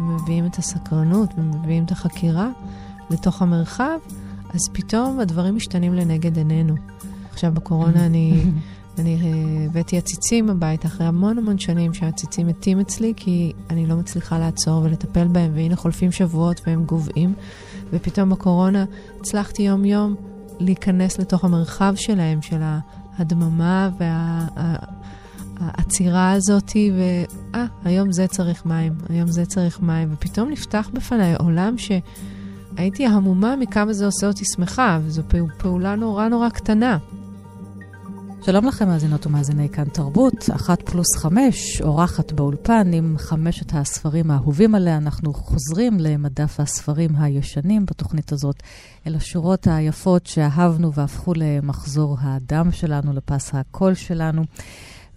ומביאים את הסקרנות ומביאים את החקירה לתוך המרחב, אז פתאום הדברים משתנים לנגד עינינו. עכשיו בקורונה אני, אני אה, הבאתי עציצים הביתה אחרי המון המון שנים שהעציצים מתים אצלי, כי אני לא מצליחה לעצור ולטפל בהם, והנה חולפים שבועות והם גוועים, ופתאום בקורונה הצלחתי יום-יום להיכנס לתוך המרחב שלהם, של ההדממה וה... העצירה הזאת, ואה, היום זה צריך מים, היום זה צריך מים, ופתאום נפתח בפניי עולם שהייתי המומה מכמה זה עושה אותי שמחה, וזו פעולה נורא נורא קטנה. שלום לכם, מאזינות ומאזיני כאן תרבות, אחת פלוס חמש, אורחת באולפן עם חמשת הספרים האהובים עליה. אנחנו חוזרים למדף הספרים הישנים בתוכנית הזאת, אל השורות היפות שאהבנו והפכו למחזור הדם שלנו, לפס הקול שלנו.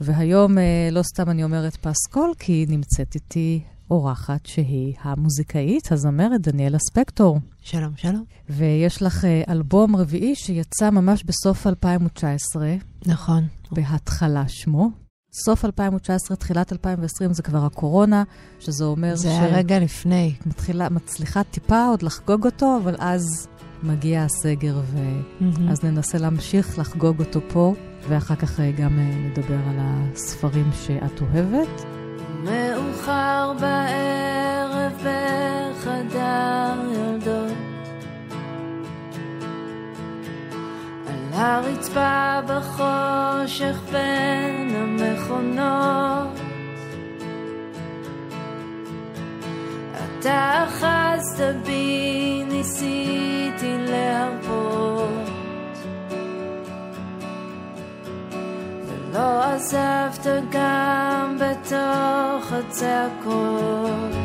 והיום אה, לא סתם אני אומרת פסקול, כי נמצאת איתי אורחת שהיא המוזיקאית, הזמרת דניאלה ספקטור. שלום, שלום. ויש לך אה, אלבום רביעי שיצא ממש בסוף 2019. נכון. בהתחלה שמו. סוף 2019, תחילת 2020 זה כבר הקורונה, שזה אומר זה ש... זה היה רגע לפני. מתחילה, מצליחה טיפה עוד לחגוג אותו, אבל אז מגיע הסגר, ואז mm-hmm. ננסה להמשיך לחגוג אותו פה. ואחר כך אה, גם אה, נדבר על הספרים שאת אוהבת. מאוחר בערב בחדר ילדות. על הרצפה בחושך בין המכונות. אתה אחזת בי, ניסיתי לא עזבת גם בתוך הצעקות.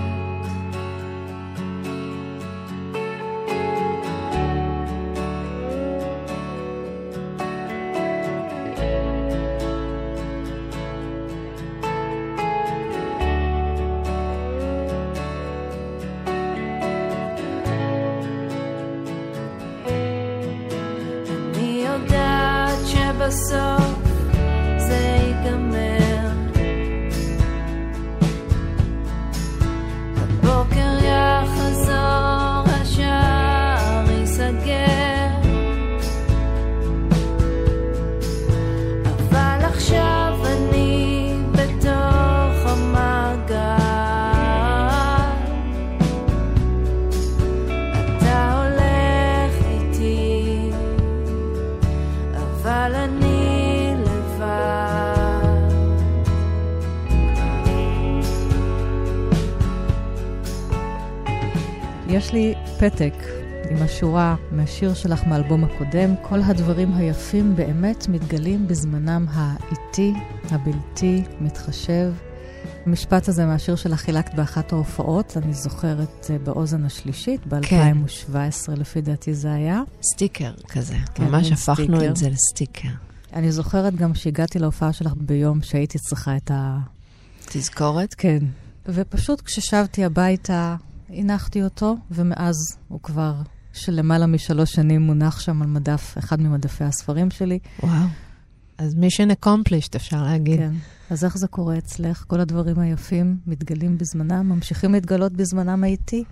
פתק עם השורה מהשיר שלך מאלבום הקודם, כל הדברים היפים באמת מתגלים בזמנם האיטי, הבלתי, מתחשב. המשפט הזה מהשיר שלך חילקת באחת ההופעות, אני זוכרת אה, באוזן השלישית, ב-2017 כן. לפי דעתי זה היה. סטיקר כזה, כן, ממש הפכנו סטיקר. את זה לסטיקר. אני זוכרת גם שהגעתי להופעה שלך ביום שהייתי צריכה את ה... תזכורת? כן. ופשוט כששבתי הביתה, הנחתי אותו, ומאז הוא כבר של למעלה משלוש שנים מונח שם על מדף, אחד ממדפי הספרים שלי. וואו. אז מישן accomplished, אפשר להגיד. כן. אז איך זה קורה אצלך? כל הדברים היפים מתגלים בזמנם, ממשיכים להתגלות בזמנם האיטי?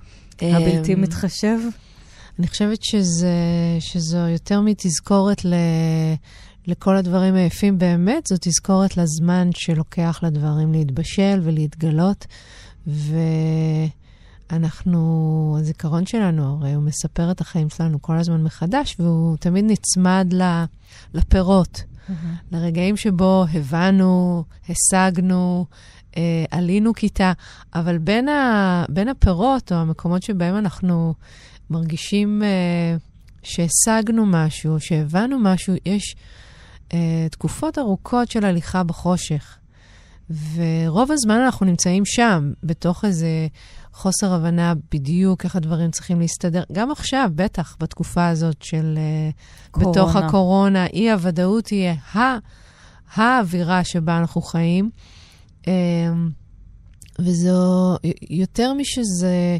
הבלתי אמ, מתחשב? אני חושבת שזה, שזו יותר מתזכורת ל... לכל הדברים היפים באמת, זו תזכורת לזמן שלוקח לדברים להתבשל ולהתגלות. ו... אנחנו, הזיכרון שלנו, הרי הוא מספר את החיים שלנו כל הזמן מחדש, והוא תמיד נצמד לפירות, mm-hmm. לרגעים שבו הבנו, השגנו, אה, עלינו כיתה, אבל בין, ה, בין הפירות, או המקומות שבהם אנחנו מרגישים אה, שהשגנו משהו, שהבנו משהו, יש אה, תקופות ארוכות של הליכה בחושך. ורוב הזמן אנחנו נמצאים שם, בתוך איזה חוסר הבנה בדיוק איך הדברים צריכים להסתדר. גם עכשיו, בטח, בתקופה הזאת של... אה, קורונה. בתוך הקורונה, אי-הוודאות היא ה... האווירה שבה אנחנו חיים. אמ, וזו, יותר משזה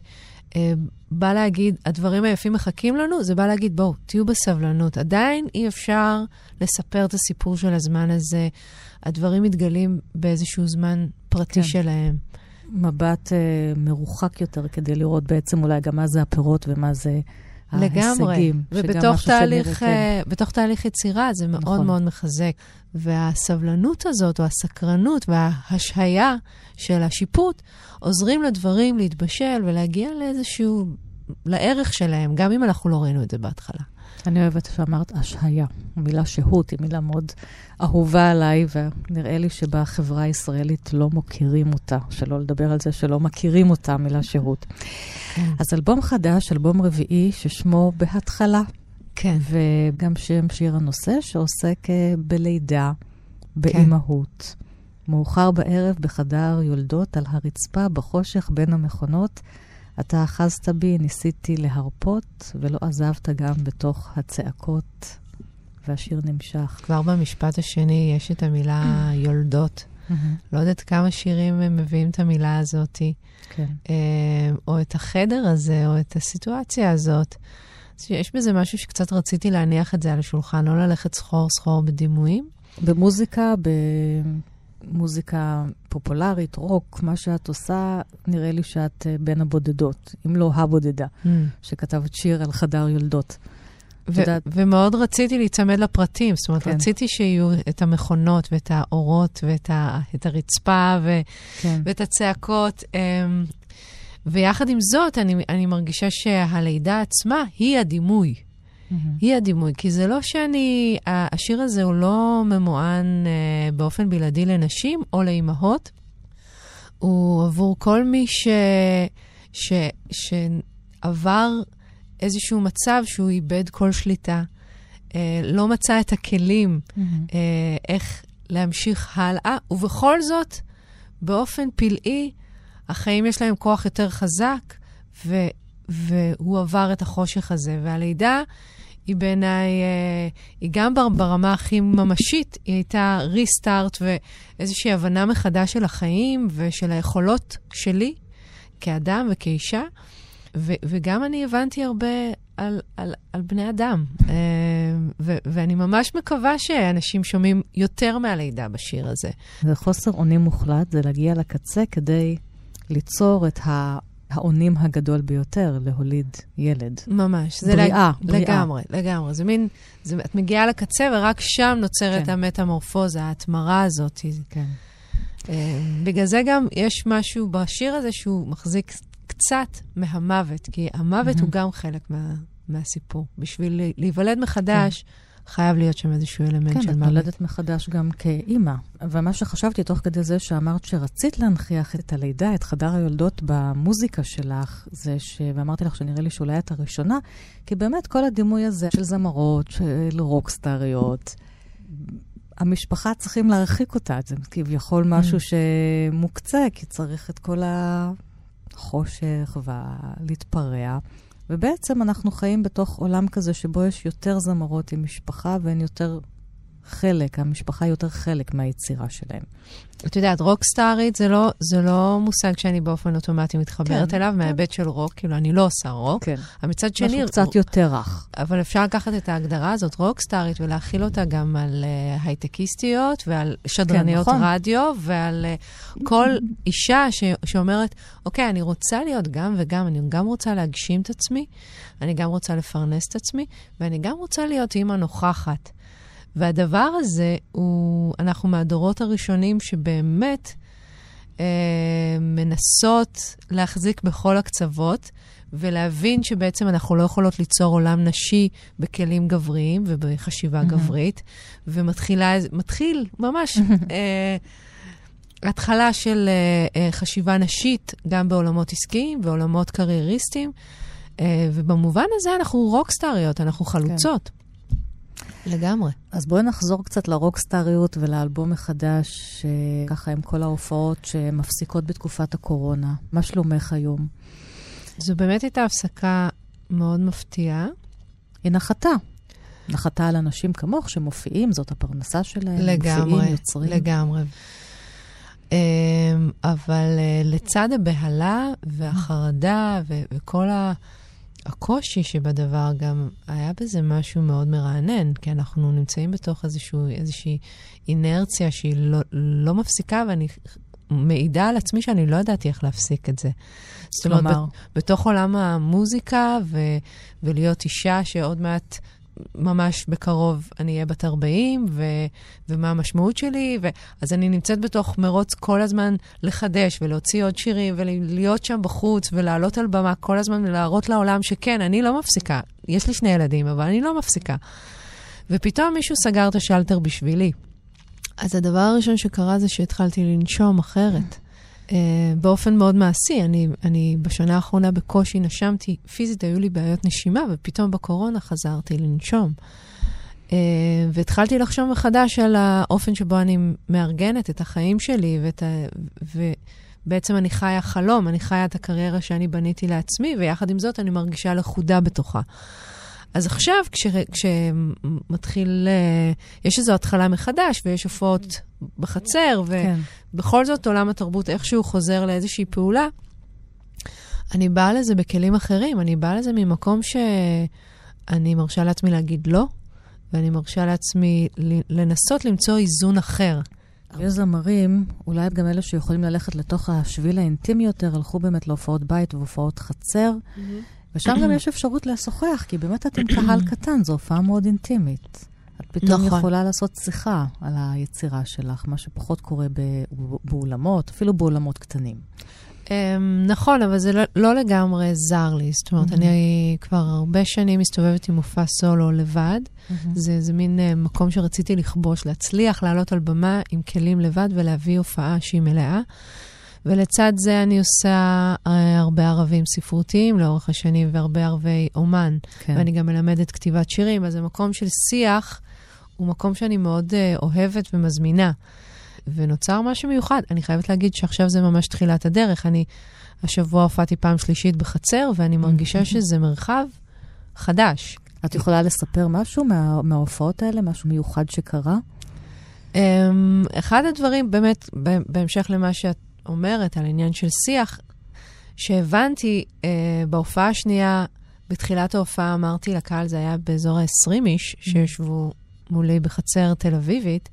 אה, בא להגיד, הדברים היפים מחכים לנו, זה בא להגיד, בואו, תהיו בסבלנות. עדיין אי אפשר לספר את הסיפור של הזמן הזה. הדברים מתגלים באיזשהו זמן פרטי כן. שלהם. מבט אה, מרוחק יותר כדי לראות בעצם אולי גם מה זה הפירות ומה זה לגמרי. ההישגים. ובתוך תהליך, כן. בתוך תהליך יצירה זה מאוד נכון. מאוד מחזק. והסבלנות הזאת, או הסקרנות וההשהיה של השיפוט, עוזרים לדברים להתבשל ולהגיע לאיזשהו, לערך שלהם, גם אם אנחנו לא ראינו את זה בהתחלה. אני אוהבת שאמרת השהיה. המילה שהות היא מילה מאוד אהובה עליי, ונראה לי שבחברה הישראלית לא מוקירים אותה, שלא לדבר על זה שלא מכירים אותה, המילה שהות. כן. אז אלבום חדש, אלבום רביעי, ששמו בהתחלה. כן. וגם שם שיר הנושא, שעוסק אה, בלידה, באימהות. כן. מאוחר בערב בחדר יולדות על הרצפה בחושך בין המכונות. אתה אחזת בי, ניסיתי להרפות, ולא עזבת גם בתוך הצעקות, והשיר נמשך. כבר במשפט השני יש את המילה יולדות. לא יודעת כמה שירים הם מביאים את המילה הזאת, כן. אה, או את החדר הזה, או את הסיטואציה הזאת. יש בזה משהו שקצת רציתי להניח את זה על השולחן, לא ללכת סחור סחור בדימויים. במוזיקה, במוזיקה פופולרית, רוק, מה שאת עושה, נראה לי שאת אה, בין הבודדות, אם לא הבודדה, mm. שכתבת שיר על חדר יולדות. ו- ומאוד רציתי להיצמד לפרטים, זאת אומרת, כן. רציתי שיהיו את המכונות ואת האורות ואת ה- את הרצפה ו- כן. ואת הצעקות. אמ, ויחד עם זאת, אני, אני מרגישה שהלידה עצמה היא הדימוי. Mm-hmm. היא הדימוי, כי זה לא שאני, השיר הזה הוא לא ממוען אה, באופן בלעדי לנשים או לאימהות, הוא עבור כל מי ש, ש, שעבר איזשהו מצב שהוא איבד כל שליטה, אה, לא מצא את הכלים mm-hmm. אה, איך להמשיך הלאה, ובכל זאת, באופן פלאי, החיים יש להם כוח יותר חזק, ו, והוא עבר את החושך הזה. והלידה היא בעיניי, אה, היא גם ברמה הכי ממשית, היא הייתה ריסטארט ואיזושהי הבנה מחדש של החיים ושל היכולות שלי כאדם וכאישה. ו- וגם אני הבנתי הרבה על, על, על בני אדם. אה, ו- ואני ממש מקווה שאנשים שומעים יותר מהלידה בשיר הזה. זה חוסר אונים מוחלט, זה להגיע לקצה כדי ליצור את ה... האונים הגדול ביותר להוליד ילד. ממש. זה בריאה, לג... בריאה. לגמרי, לגמרי. זה מין, זה, את מגיעה לקצה ורק שם נוצרת כן. המטמורפוזה, ההתמרה הזאת. כן. Uh, בגלל זה גם יש משהו בשיר הזה שהוא מחזיק קצת מהמוות, כי המוות. הוא גם חלק מה, מהסיפור. בשביל להיוולד מחדש, כן. חייב להיות שם איזשהו אלמנט כן, של מוות. כן, את נולדת מחדש גם כאימא. ומה שחשבתי תוך כדי זה שאמרת שרצית להנכיח את הלידה, את חדר היולדות במוזיקה שלך, זה ש... ואמרתי לך שנראה לי שאולי את הראשונה, כי באמת כל הדימוי הזה של זמרות, של רוקסטריות, המשפחה צריכים להרחיק אותה. זה כביכול משהו mm. שמוקצה, כי צריך את כל החושך ולהתפרע. ובעצם אנחנו חיים בתוך עולם כזה שבו יש יותר זמרות עם משפחה והן יותר חלק, המשפחה היא יותר חלק מהיצירה שלהם. את יודעת, רוקסטארית זה לא, זה לא מושג שאני באופן אוטומטי מתחברת כן, אליו, כן. מההיבט של רוק, כאילו, אני לא עושה רוק. כן. אבל מצד שני... משהו קצת יותר רך. אבל אפשר לקחת את ההגדרה הזאת, רוקסטארית, ולהכיל אותה גם על uh, הייטקיסטיות, ועל שדרניות כן, נכון. רדיו, ועל uh, כל אישה ש, שאומרת, אוקיי, אני רוצה להיות גם וגם, אני גם רוצה להגשים את עצמי, אני גם רוצה לפרנס את עצמי, ואני גם רוצה להיות אימא נוכחת. והדבר הזה הוא, אנחנו מהדורות הראשונים שבאמת אה, מנסות להחזיק בכל הקצוות, ולהבין שבעצם אנחנו לא יכולות ליצור עולם נשי בכלים גבריים ובחשיבה mm-hmm. גברית, ומתחיל ממש אה, התחלה של אה, אה, חשיבה נשית גם בעולמות עסקיים, בעולמות קרייריסטיים, אה, ובמובן הזה אנחנו רוקסטריות, אנחנו חלוצות. כן. לגמרי. אז בואי נחזור קצת לרוקסטריות ולאלבום מחדש, ככה עם כל ההופעות שמפסיקות בתקופת הקורונה. מה שלומך היום? זו באמת הייתה הפסקה מאוד מפתיעה. היא נחתה. נחתה על אנשים כמוך שמופיעים, זאת הפרנסה שלהם, לגמרי, מופיעים, יוצרים. לגמרי. אמ, אבל אה, לצד הבהלה והחרדה וכל ה... הקושי שבדבר, גם היה בזה משהו מאוד מרענן, כי אנחנו נמצאים בתוך איזשהו, איזושהי אינרציה שהיא לא, לא מפסיקה, ואני מעידה על עצמי שאני לא ידעתי איך להפסיק את זה. זאת אומרת? בתוך עולם המוזיקה, ו, ולהיות אישה שעוד מעט ממש בקרוב אני אהיה בת 40, ו, ומה המשמעות שלי, ו, אז אני נמצאת בתוך מרוץ כל הזמן לחדש ולהוציא עוד שירים ולהיות שם בחוץ ולעלות על במה כל הזמן ולהראות לעולם שכן, אני לא מפסיקה. יש לי שני ילדים, אבל אני לא מפסיקה. ופתאום מישהו סגר את השלטר בשבילי. אז הדבר הראשון שקרה זה שהתחלתי לנשום אחרת. Uh, באופן מאוד מעשי. אני, אני בשנה האחרונה בקושי נשמתי, פיזית היו לי בעיות נשימה, ופתאום בקורונה חזרתי לנשום. Uh, והתחלתי לחשוב מחדש על האופן שבו אני מארגנת את החיים שלי, ואת ה, ובעצם אני חיה חלום, אני חיה את הקריירה שאני בניתי לעצמי, ויחד עם זאת אני מרגישה לכודה בתוכה. אז עכשיו, כש, כשמתחיל, uh, יש איזו התחלה מחדש, ויש הופעות בחצר, ו... כן. זאת עולם התרבות איכשהו חוזר לאיזושהי פעולה, אני באה לזה בכלים אחרים. אני באה לזה ממקום שאני מרשה לעצמי להגיד לא, ואני מרשה לעצמי לנסות למצוא איזון אחר. יש זמרים, אולי גם אלה שיכולים ללכת לתוך השביל האינטימי יותר, הלכו באמת להופעות בית והופעות חצר, ושם גם יש אפשרות לשוחח, כי באמת אתם קהל קטן, זו הופעה מאוד אינטימית. את פתאום נכון. יכולה לעשות שיחה על היצירה שלך, מה שפחות קורה באולמות, אפילו באולמות קטנים. Um, נכון, אבל זה לא, לא לגמרי זר לי. זאת אומרת, Mm-hmm. אני כבר הרבה שנים מסתובבת עם מופע סולו לבד. Mm-hmm. זה, זה מין uh, מקום שרציתי לכבוש, להצליח לעלות על במה עם כלים לבד ולהביא הופעה שהיא מלאה. ולצד זה אני עושה uh, הרבה ערבים ספרותיים לאורך השנים והרבה ערבי אומן. כן. ואני גם מלמדת כתיבת שירים, אז המקום של שיח הוא מקום שאני מאוד uh, אוהבת ומזמינה. ונוצר משהו מיוחד. אני חייבת להגיד שעכשיו זה ממש תחילת הדרך. אני השבוע הופעתי פעם שלישית בחצר, ואני מרגישה שזה מרחב חדש. את יכולה לספר משהו מה, מההופעות האלה, משהו מיוחד שקרה? Um, אחד הדברים, באמת, בהמשך למה שאת אומרת על עניין של שיח, שהבנתי uh, בהופעה השנייה, בתחילת ההופעה אמרתי לקהל, זה היה באזור ה-20 איש שישבו מולי בחצר תל אביבית,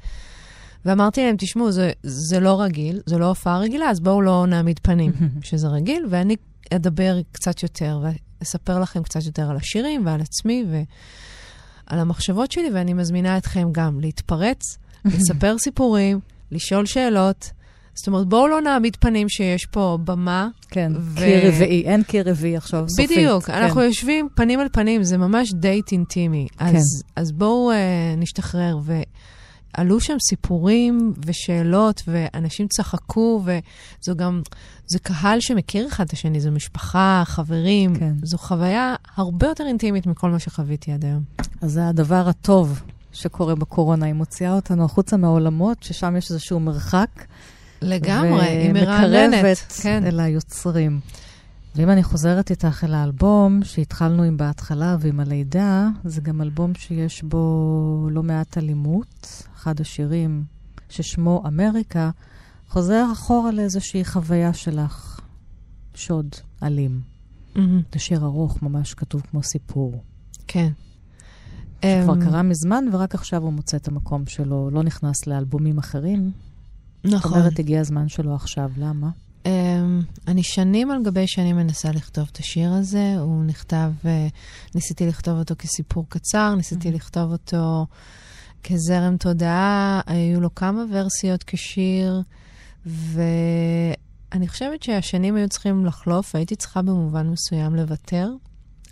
ואמרתי להם, תשמעו, זה, זה לא רגיל, זו לא הופעה רגילה, אז בואו לא נעמיד פנים שזה רגיל, ואני אדבר קצת יותר, ואספר לכם קצת יותר על השירים ועל עצמי ועל המחשבות שלי, ואני מזמינה אתכם גם להתפרץ, לספר סיפורים, לשאול שאלות. זאת אומרת, בואו לא נעמיד פנים שיש פה במה. כן, ו... קיר רביעי, אין קיר רביעי עכשיו, סופית. בדיוק, כן. אנחנו יושבים פנים על פנים, זה ממש דייט אינטימי. כן. אז, אז בואו uh, נשתחרר. ו... עלו שם סיפורים ושאלות, ואנשים צחקו, וזו גם, זה קהל שמכיר אחד את השני, זו משפחה, חברים. כן. זו חוויה הרבה יותר אינטימית מכל מה שחוויתי עד היום. אז זה הדבר הטוב שקורה בקורונה, היא מוציאה אותנו החוצה מהעולמות, ששם יש איזשהו מרחק. לגמרי, היא מרעננת. ומקרבת כן. אל היוצרים. ואם אני חוזרת איתך אל האלבום שהתחלנו עם בהתחלה ועם הלידה, זה גם אלבום שיש בו לא מעט אלימות. אחד השירים ששמו אמריקה, חוזר אחורה לאיזושהי חוויה שלך, שוד אלים. Mm-hmm. זה שיר ארוך, ממש כתוב כמו סיפור. כן. שכבר קרה מזמן, ורק עכשיו הוא מוצא את המקום שלו, לא נכנס לאלבומים אחרים. נכון. זאת אומרת, הגיע הזמן שלו עכשיו, למה? Um, אני שנים על גבי שנים מנסה לכתוב את השיר הזה. הוא נכתב, uh, ניסיתי לכתוב אותו כסיפור קצר, ניסיתי mm-hmm. לכתוב אותו כזרם תודעה, היו לו כמה ורסיות כשיר, ואני חושבת שהשנים היו צריכים לחלוף, והייתי צריכה במובן מסוים לוותר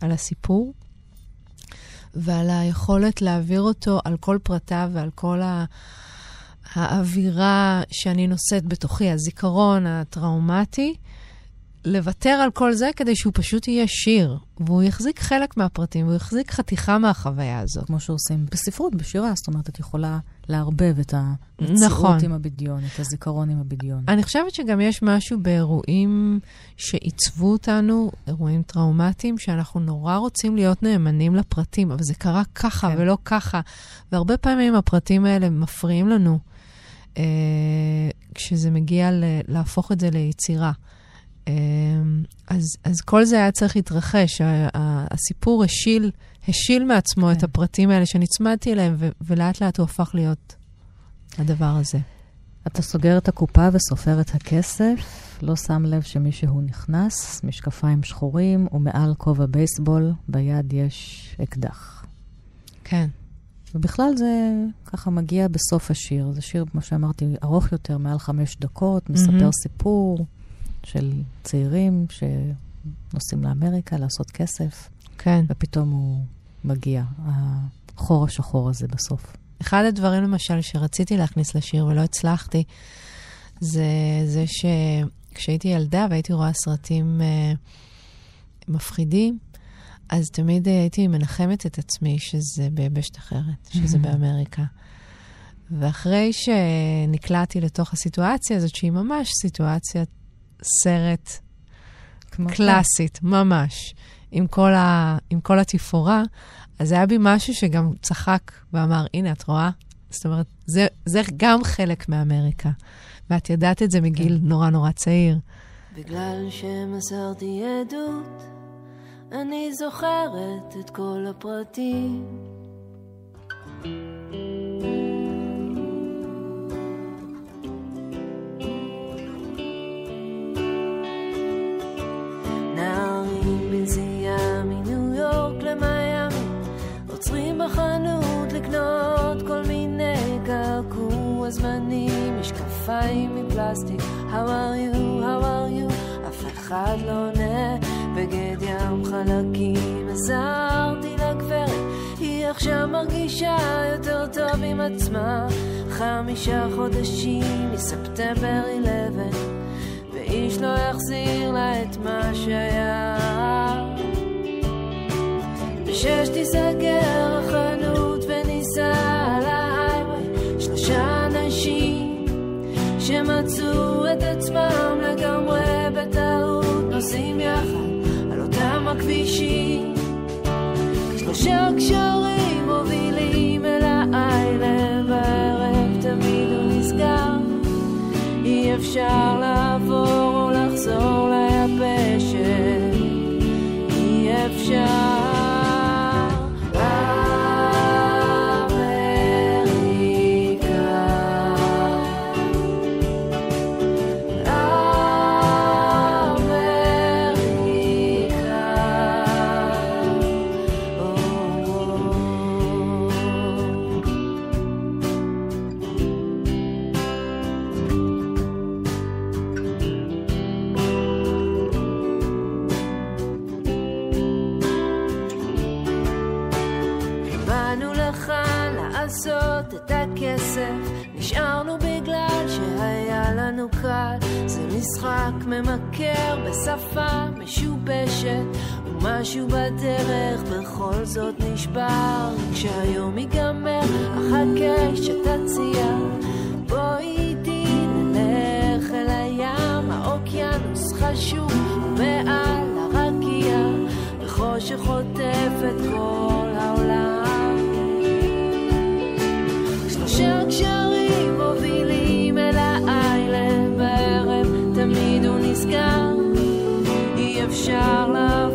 על הסיפור ועל היכולת להעביר אותו על כל פרטיו ועל כל ה... האווירה שאני נושאת בתוכי, הזיכרון הטראומטי, לוותר על כל זה כדי שהוא פשוט יהיה שיר, והוא יחזיק חלק מהפרטים, והוא יחזיק חתיכה מהחוויה הזאת. כמו שעושים בספרות, בשירה, זאת אומרת, את יכולה לערבב את המציאות נכון. עם הבדיון, את הזיכרון עם הבדיון. אני חושבת שגם יש משהו באירועים שעיצבו אותנו, אירועים טראומטיים, שאנחנו נורא רוצים להיות נאמנים לפרטים, אבל זה קרה ככה כן. ולא ככה. והרבה פעמים הפרטים האלה מפריעים לנו אה, כשזה מגיע ל- להפוך את זה ליצירה. אה, אז, אז כל זה היה צריך להתרחש. ה- ה- הסיפור השיל, השיל מעצמו כן. את הפרטים האלה שנצמדתי אליהם, ו- ולאט לאט הוא הפך להיות הדבר הזה. אתה סוגר את הקופה וסופר את הכסף, לא שם לב שמישהו נכנס, משקפיים שחורים, ומעל כובע בייסבול, ביד יש אקדח. כן. ובכלל זה ככה מגיע בסוף השיר. זה שיר, כמו שאמרתי, ארוך יותר, מעל חמש דקות, מספר מהמם. סיפור של צעירים שנוסעים לאמריקה לעשות כסף, כן. ופתאום הוא מגיע, החור השחור הזה בסוף. אחד הדברים, למשל, שרציתי להכניס לשיר ולא הצלחתי, זה זה שכשהייתי ילדה והייתי רואה סרטים אה, מפחידים, אז תמיד הייתי מנחמת את עצמי שזה ביבשת אחרת, שזה באמריקה. ואחרי שנקלעתי לתוך הסיטואציה הזאת, שהיא ממש סיטואציית סרט קלאסית, ממש, עם כל, ה, עם כל התפאורה, אז היה בי משהו שגם צחק ואמר, הנה, את רואה? זאת אומרת, זה, זה גם חלק מאמריקה. ואת ידעת את זה מגיל כן. נורא נורא צעיר. בגלל שמסרתי עדות, אני זוכרת את כל הפרטים. עוצרים בחנות לקנות כל מיני קעקוע זמנים, משקפיים מפלסטיק, How are you, how are you, אף אחד לא עונה, בגד ים חלקים, עזרתי לגברת, היא עכשיו מרגישה יותר טוב עם עצמה, חמישה חודשים מספטמבר 11, ואיש לא יחזיר לה את מה שהיה. בשש תיסגר החנות וניסע על ההייווי. שלושה אנשים שמצאו את עצמם לגמרי בטעות נוסעים יחד הכבישים. שלושה קשרים מובילים אל האיילנד בערב תמיד הוא נסגר. אי אפשר לעבור או לחזור ליבשת. אי אפשר קל. זה משחק ממכר בשפה משובשת, ומשהו בדרך בכל זאת נשבר. כשהיום ייגמר, אחכה שתציע, בואי איתי נלך אל הים, האוקיינוס חשוב, ומעל הרקיע, בחושך חוטף את כל אי אפשר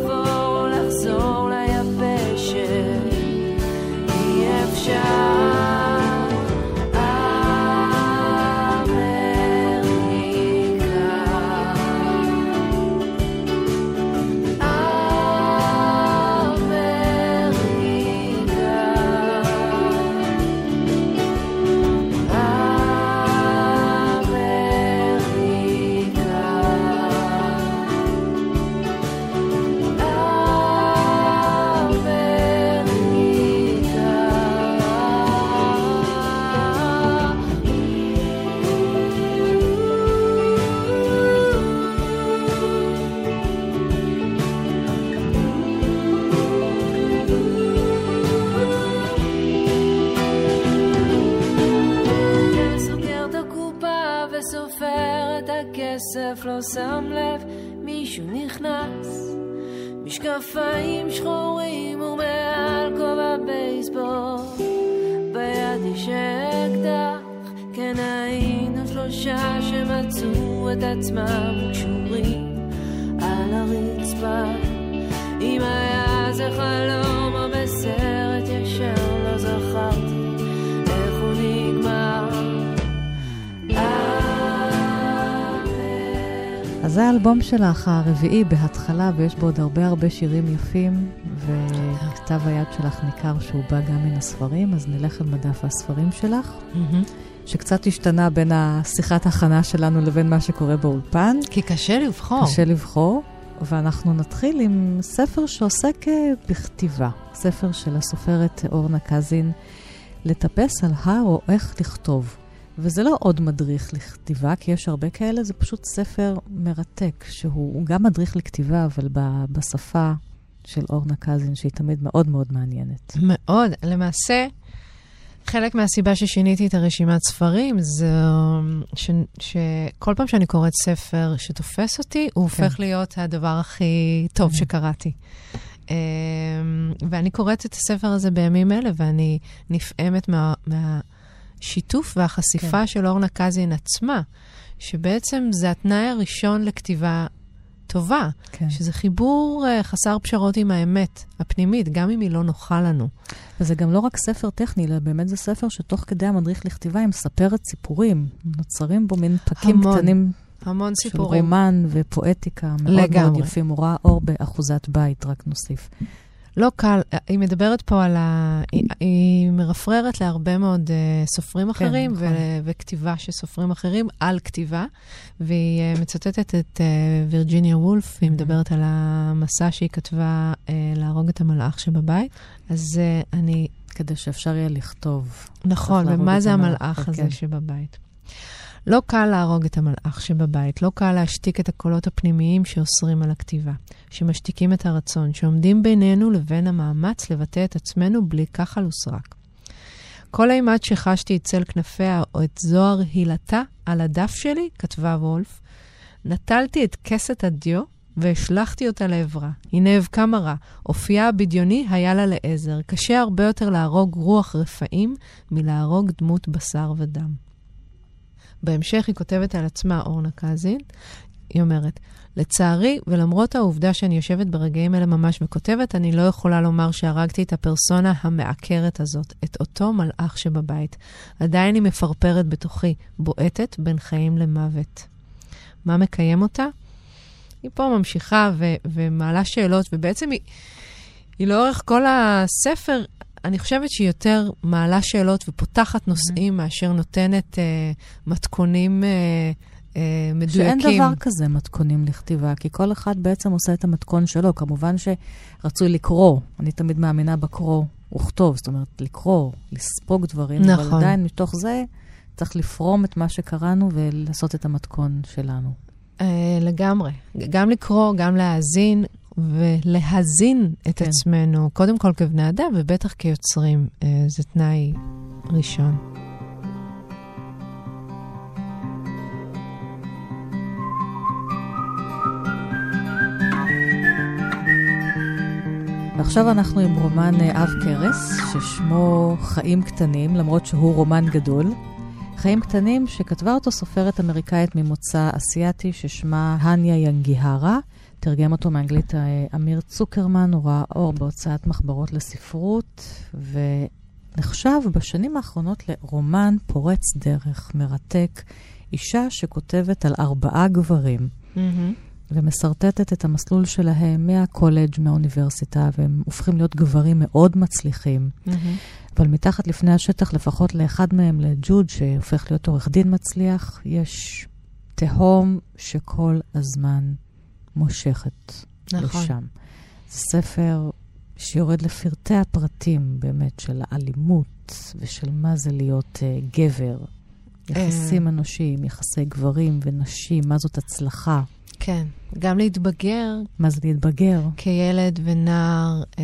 האלבום שלך הרביעי בהתחלה, ויש בו עוד הרבה הרבה שירים יפים, וכתב היד שלך ניכר שהוא בא גם מן הספרים, אז נלך אל מדף הספרים שלך, שקצת השתנה בין השיחת הכנה שלנו לבין מה שקורה באולפן. כי קשה לבחור. קשה לבחור, ואנחנו נתחיל עם ספר שעוסק אה, בכתיבה, ספר של הסופרת אורנה קזין, לטפס על הר או איך לכתוב. וזה לא עוד מדריך לכתיבה, כי יש הרבה כאלה, זה פשוט ספר מרתק, שהוא גם מדריך לכתיבה, אבל בשפה של אורנה קזין, שהיא תמיד מאוד מאוד מעניינת. מאוד. למעשה, חלק מהסיבה ששיניתי את הרשימת ספרים זה ש, שכל פעם שאני קוראת ספר שתופס אותי, הוא כן. הופך להיות הדבר הכי טוב שקראתי. אמ, ואני קוראת את הספר הזה בימים אלה, ואני נפעמת מה, מהשיתוף והחשיפה כן. של אורנה קזין עצמה, שבעצם זה התנאי הראשון לכתיבה טובה, כן. שזה חיבור uh, חסר פשרות עם האמת הפנימית, גם אם היא לא נוחה לנו. וזה גם לא רק ספר טכני, אלא באמת זה ספר שתוך כדי המדריך לכתיבה היא מספרת סיפורים. נוצרים בו מין פקים המון. קטנים המון של סיפורים. רומן ופואטיקה מאוד מאוד לגמרי. יפים. הוא ראה אור באחוזת בית, רק נוסיף. לא קל, היא מדברת פה על ה... היא, היא מרפררת להרבה מאוד uh, סופרים אחרים נכון. ו... וכתיבה של סופרים אחרים על כתיבה, והיא uh, מצטטת את uh, וירג'יניה וולף, והיא מדברת על המסע שהיא כתבה uh, להרוג את המלאך שבבית. אז uh, אני... כדי שאפשר יהיה לכתוב. נכון, ומה זה המלאך, המלאך הזה כן. שבבית? לא קל להרוג את המלאך שבבית, לא קל להשתיק את הקולות הפנימיים שאוסרים על הכתיבה, שמשתיקים את הרצון, שעומדים בינינו לבין המאמץ לבטא את עצמנו בלי כחל וסרק. כל אימת שחשתי את צל כנפיה או את זוהר הילתה על הדף שלי, כתבה וולף, נטלתי את כסת הדיו והשלכתי אותה לעברה. היא נאבקה מרה, אופייה הבדיוני היה לה לעזר. קשה הרבה יותר להרוג רוח רפאים מלהרוג דמות בשר ודם. בהמשך היא כותבת על עצמה, אורנה קזין, היא אומרת, לצערי, ולמרות העובדה שאני יושבת ברגעים אלה ממש וכותבת, אני לא יכולה לומר שהרגתי את הפרסונה המעקרת הזאת, את אותו מלאך שבבית. עדיין היא מפרפרת בתוכי, בועטת בין חיים למוות. מה מקיים אותה? היא פה ממשיכה ו- ומעלה שאלות, ובעצם היא, היא לאורך כל הספר, אני חושבת שהיא יותר מעלה שאלות ופותחת נושאים מאשר נותנת אה, מתכונים אה, אה, מדויקים. שאין דבר כזה מתכונים לכתיבה, כי כל אחד בעצם עושה את המתכון שלו. כמובן שרצוי לקרוא, אני תמיד מאמינה בקרוא וכתוב, זאת אומרת, לקרוא, לספוג דברים, אבל נכון. עדיין מתוך זה צריך לפרום את מה שקראנו ולעשות את המתכון שלנו. אה, לגמרי. גם לקרוא, גם להאזין, ולהזין את כן. עצמנו, קודם כל כבני אדם, ובטח כיוצרים. אה, זה תנאי ראשון. ועכשיו אנחנו עם רומן אה, אב קרס, ששמו חיים קטנים, למרות שהוא רומן גדול. חיים קטנים שכתבה אותו סופרת אמריקאית ממוצא אסיאתי ששמה הניה ינגיהרה. תרגם אותו מאנגלית אה, אמיר צוקרמן, הוא ראה אור בהוצאת מחברות לספרות, ונחשב בשנים האחרונות לרומן פורץ דרך, מרתק. אישה שכותבת על ארבעה גברים. ומסרטטת את המסלול שלהם מהקולג', מהאוניברסיטה, והם הופכים להיות גברים מאוד מצליחים. אבל מתחת לפני השטח, לפחות לאחד מהם, לג'וד, שהופך להיות עורך דין מצליח, יש תהום שכל הזמן מושכת נכון. לשם. זה ספר שיורד לפרטי הפרטים, באמת, של האלימות ושל מה זה להיות uh, גבר. יחסים אנושיים, יחסי גברים ונשים, מה זאת הצלחה, כן. גם להתבגר מה זה להתבגר. כילד ונער אה,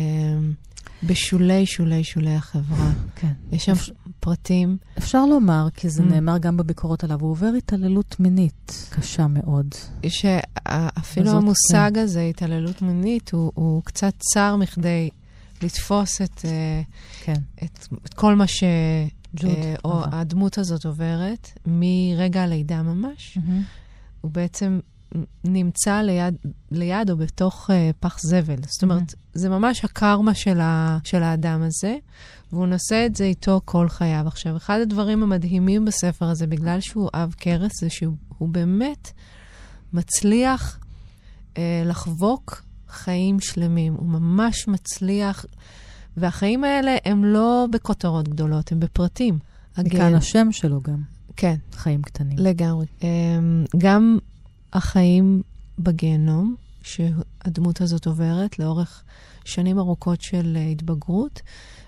בשולי שולי שולי החברה. כן. יש שם הפרטים. אפשר לומר, כי זה Mm. נאמר גם בביקורות עליו, הוא עובר התעללות מינית קשה מאוד. שאפילו המושג הזה, התעללות מינית, הוא, הוא קצת צר מכדי לתפוס את, אה, כן. את, את כל מה ש... ג'וד, אה, או. הדמות הזאת עוברת מרגע הלידה ממש. מהמם. הוא בעצם נמצא ליד, ליד או בתוך uh, פח זבל. זאת אומרת, זה ממש הקרמה של, ה, של האדם הזה, והוא נושא את זה איתו כל חייו. עכשיו, אחד הדברים המדהימים בספר הזה, בגלל שהוא עב כרס, זה שהוא הוא באמת מצליח uh, לחבוק חיים שלמים. הוא ממש מצליח, והחיים האלה הם לא בכותרות גדולות, הם בפרטים. מכאן השם שלו גם, כן. חיים קטנים. לגמרי. אמ, גם החיים בגיהנום, שהדמות הזאת עוברת לאורך שנים ארוכות של אה, התבגרות,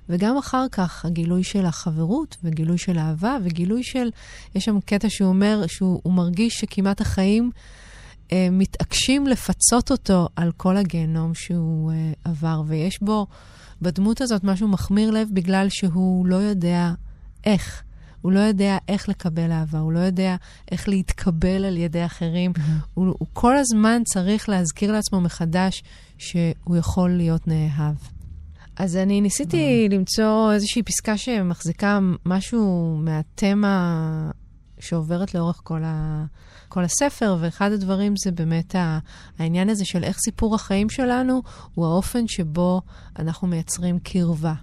וגם אחר כך הגילוי של החברות, וגילוי של אהבה, וגילוי של... יש שם קטע שהוא אומר שהוא הוא מרגיש שכמעט החיים אה, מתעקשים לפצות אותו על כל הגיהנום שהוא אה, עבר, ויש בו, בדמות הזאת, משהו מחמיר לב בגלל שהוא לא יודע איך. הוא לא יודע איך לקבל אהבה, הוא לא יודע איך להתקבל על ידי אחרים. הוא, הוא כל הזמן צריך להזכיר לעצמו מחדש שהוא יכול להיות נאהב. אז אני ניסיתי למצוא איזושהי פסקה שמחזיקה משהו מהתמה שעוברת לאורך כל, ה, כל הספר, ואחד הדברים זה באמת ה, העניין הזה של איך סיפור החיים שלנו הוא האופן שבו אנחנו מייצרים קרבה.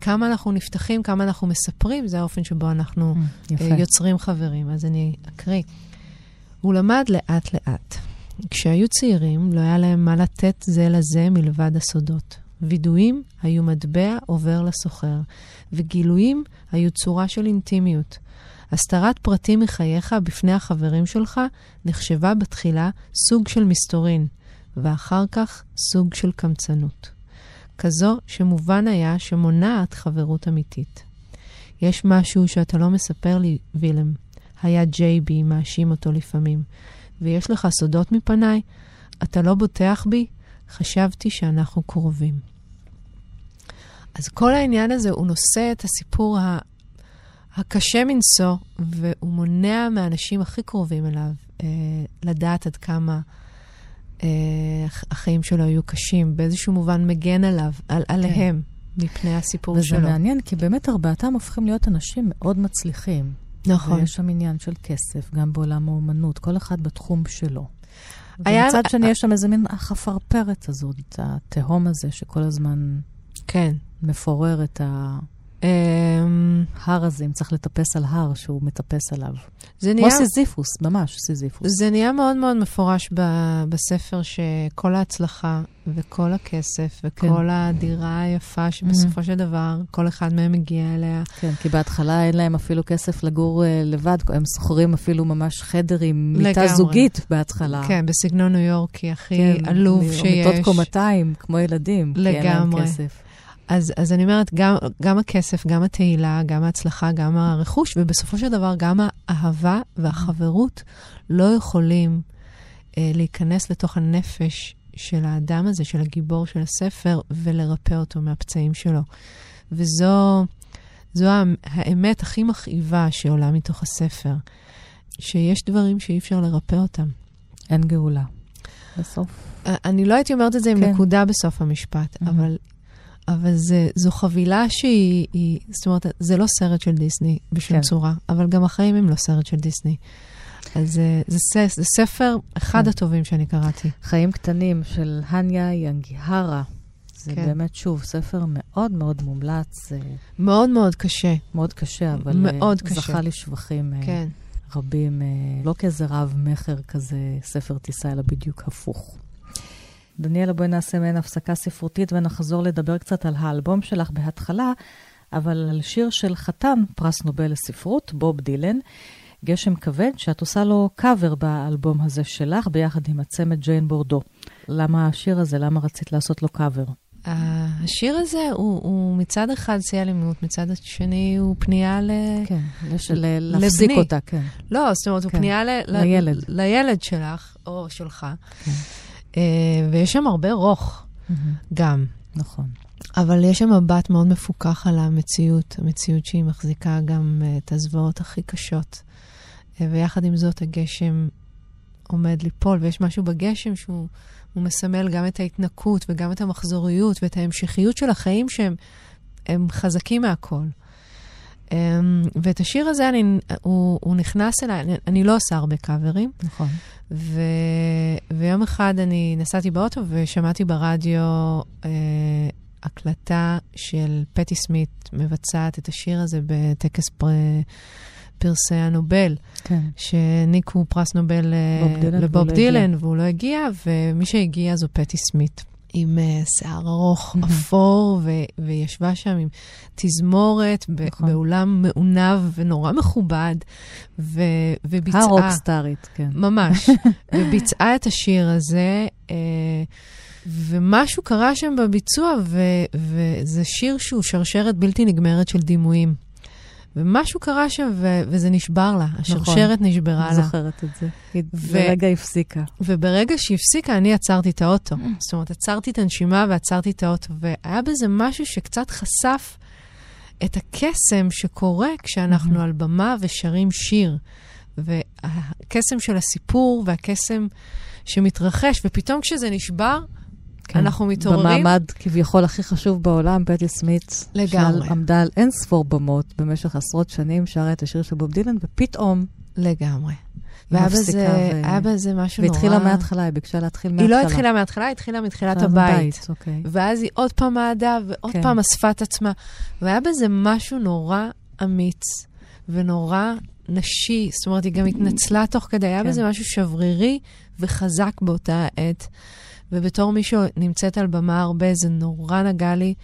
כמה אנחנו נפתחים, כמה אנחנו מספרים, זה האופן שבו אנחנו יפה. אה, יוצרים חברים. אז אני אקריא. הוא למד לאט-לאט. כשהיו צעירים, לא היה להם מה לתת זה לזה מלבד הסודות. וידויים היו מטבע עובר לסוחר, וגילויים היו צורה של אינטימיות. הסתרת פרטים מחייך בפני החברים שלך נחשבה בתחילה סוג של מסתורין, ואחר כך סוג של קמצנות. כזו שמובן היה שמונעת חברות אמיתית. יש משהו שאתה לא מספר לי, וילם. היה ג'יי בי מאשים אותו לפעמים. ויש לך סודות מפניי? אתה לא בוטח בי? חשבתי שאנחנו קרובים. אז כל העניין הזה, הוא נושא את הסיפור ה... הקשה מנשוא, והוא מונע מהאנשים הכי קרובים אליו אה, לדעת עד כמה אה, החיים שלו היו קשים, באיזשהו מובן מגן עליו, על, עליהם, מפני הסיפור וזה שלו. מעניין, כי באמת ארבעתם הופכים להיות אנשים מאוד מצליחים. נכון. ויש שם עניין של כסף, גם בעולם האומנות, כל אחד בתחום שלו. היה- ומצד שני, יש שם איזה מין החפרפרת הזאת, התהום הזה שכל הזמן כן. מפורר את אמ, ההר הזה, אם צריך לטפס על הר שהוא מטפס עליו. זה כמו נהיה... סיזיפוס, ממש סיזיפוס. זה נהיה מאוד מאוד מפורש ב- בספר שכל ההצלחה וכל הכסף וכל כן. הדירה היפה שבסופו של דבר כל אחד מהם מגיע אליה. כן, כי בהתחלה אין להם אפילו כסף לגור אה, לבד, הם שוכרים אפילו ממש חדר עם מיטה לגמרי. זוגית בהתחלה. כן, בסגנון ניו יורקי הכי כן, עלוב שיש. מיטות קומתיים, כמו ילדים, כי אין להם לגמרי. כסף. אז, אז אני אומרת, גם, גם הכסף, גם התהילה, גם ההצלחה, גם הרכוש, ובסופו של דבר גם האהבה והחברות לא יכולים אה, להיכנס לתוך הנפש של האדם הזה, של הגיבור של הספר, ולרפא אותו מהפצעים שלו. וזו זו האמת הכי מכאיבה שעולה מתוך הספר, שיש דברים שאי אפשר לרפא אותם. אין גאולה. בסוף. אה, אני לא הייתי אומרת את זה עם כן. נקודה בסוף המשפט, Mhm. אבל, אבל זה, זו חבילה שהיא, היא, זאת אומרת, זה לא סרט של דיסני בשום כן. צורה, אבל גם החיים הם לא סרט של דיסני. אז זה, זה, זה ספר, אחד כן. הטובים שאני קראתי. חיים קטנים של הניה ינגיהרה. זה כן. באמת, שוב, ספר מאוד מאוד מומלץ, אה, מאוד מאוד קשה. מאוד קשה, אבל מאוד אה, קשה. זכה לשבחים אה, כן. רבים, לא כאיזה רב-מכר כזה ספר טיסה, אלא בדיוק הפוך. דניאלה, בואי נעשה מעין הפסקה ספרותית ונחזור לדבר קצת על האלבום שלך בהתחלה, אבל על שיר של חתן פרס נובל לספרות, בוב דילן, גשם כבד, שאת עושה לו קאבר באלבום הזה שלך, ביחד עם הצמד ג'יין בורדו. למה השיר הזה? למה רצית לעשות לו קאבר? השיר הזה הוא, הוא מצד אחד שיא אלימות, מצד השני הוא פנייה ל... כן, לש... ל... להפסיק לבני. אותה, כן. לא, זאת אומרת, הוא כן. פנייה ל... ל- לילד. לילד שלך, או שלך. כן. אה, ויש שם הרבה רוך גם. נכון. אבל יש שם מבט מאוד מפוכח על המציאות, המציאות שהיא מחזיקה גם uh, את הזוועות הכי קשות. Uh, ויחד עם זאת, הגשם עומד ליפול, ויש משהו בגשם שהוא מסמל גם את ההתנקות וגם את המחזוריות ואת ההמשכיות של החיים שהם חזקים מהכל. Um, ואת השיר הזה, אני, הוא, הוא נכנס אליי, אני, אני לא עושה הרבה קאברים. נכון. ו, ויום אחד אני נסעתי באוטו ושמעתי ברדיו uh, הקלטה של פטי סמית מבצעת את השיר הזה בטקס פר... פרסי הנובל, כן. שהעניקו פרס נובל אה, לבוב לא דילן, והוא לא הגיע, ומי שהגיע זו פטי סמית. עם uh, שיער ארוך, אפור, ו- וישבה שם עם תזמורת נכון. באולם מעונב ונורא מכובד, ו- וביצעה... הרוקסטארית, כן. ממש. וביצעה את השיר הזה, uh, ומשהו קרה שם בביצוע, ו- וזה שיר שהוא שרשרת בלתי נגמרת של דימויים. ומשהו קרה שם, ו- וזה נשבר לה. השרשרת נכון, נשברה לה. זוכרת את זה. היא ו- לרגע הפסיקה. וברגע שהיא הפסיקה, אני עצרתי את האוטו. Mm. זאת אומרת, עצרתי את הנשימה ועצרתי את האוטו. והיה בזה משהו שקצת חשף את הקסם שקורה כשאנחנו mm-hmm. על במה ושרים שיר. והקסם של הסיפור והקסם שמתרחש, ופתאום כשזה נשבר, כן. אנחנו מתעוררים. במעמד כביכול הכי חשוב בעולם, פטי סמית. לגמרי. שעמדה על אין ספור במות במשך עשרות שנים, שרה את השיר של בוב דילן, ופתאום... לגמרי. והיה בזה, ו... היה בזה משהו נורא... והתחילה מההתחלה, היא ביקשה להתחיל מההתחלה. היא לא התחילה מההתחלה, היא התחילה מתחילת הבית. הבית אוקיי. ואז היא עוד פעם מעדה, ועוד כן. פעם אספה את עצמה. והיה בזה משהו נורא אמיץ, ונורא נשי. זאת אומרת, היא גם התנצלה תוך כדי, היה כן. בזה משהו שברירי וחזק באותה עת. ובתור מי שנמצאת על במה הרבה, זה נורא נגע לי.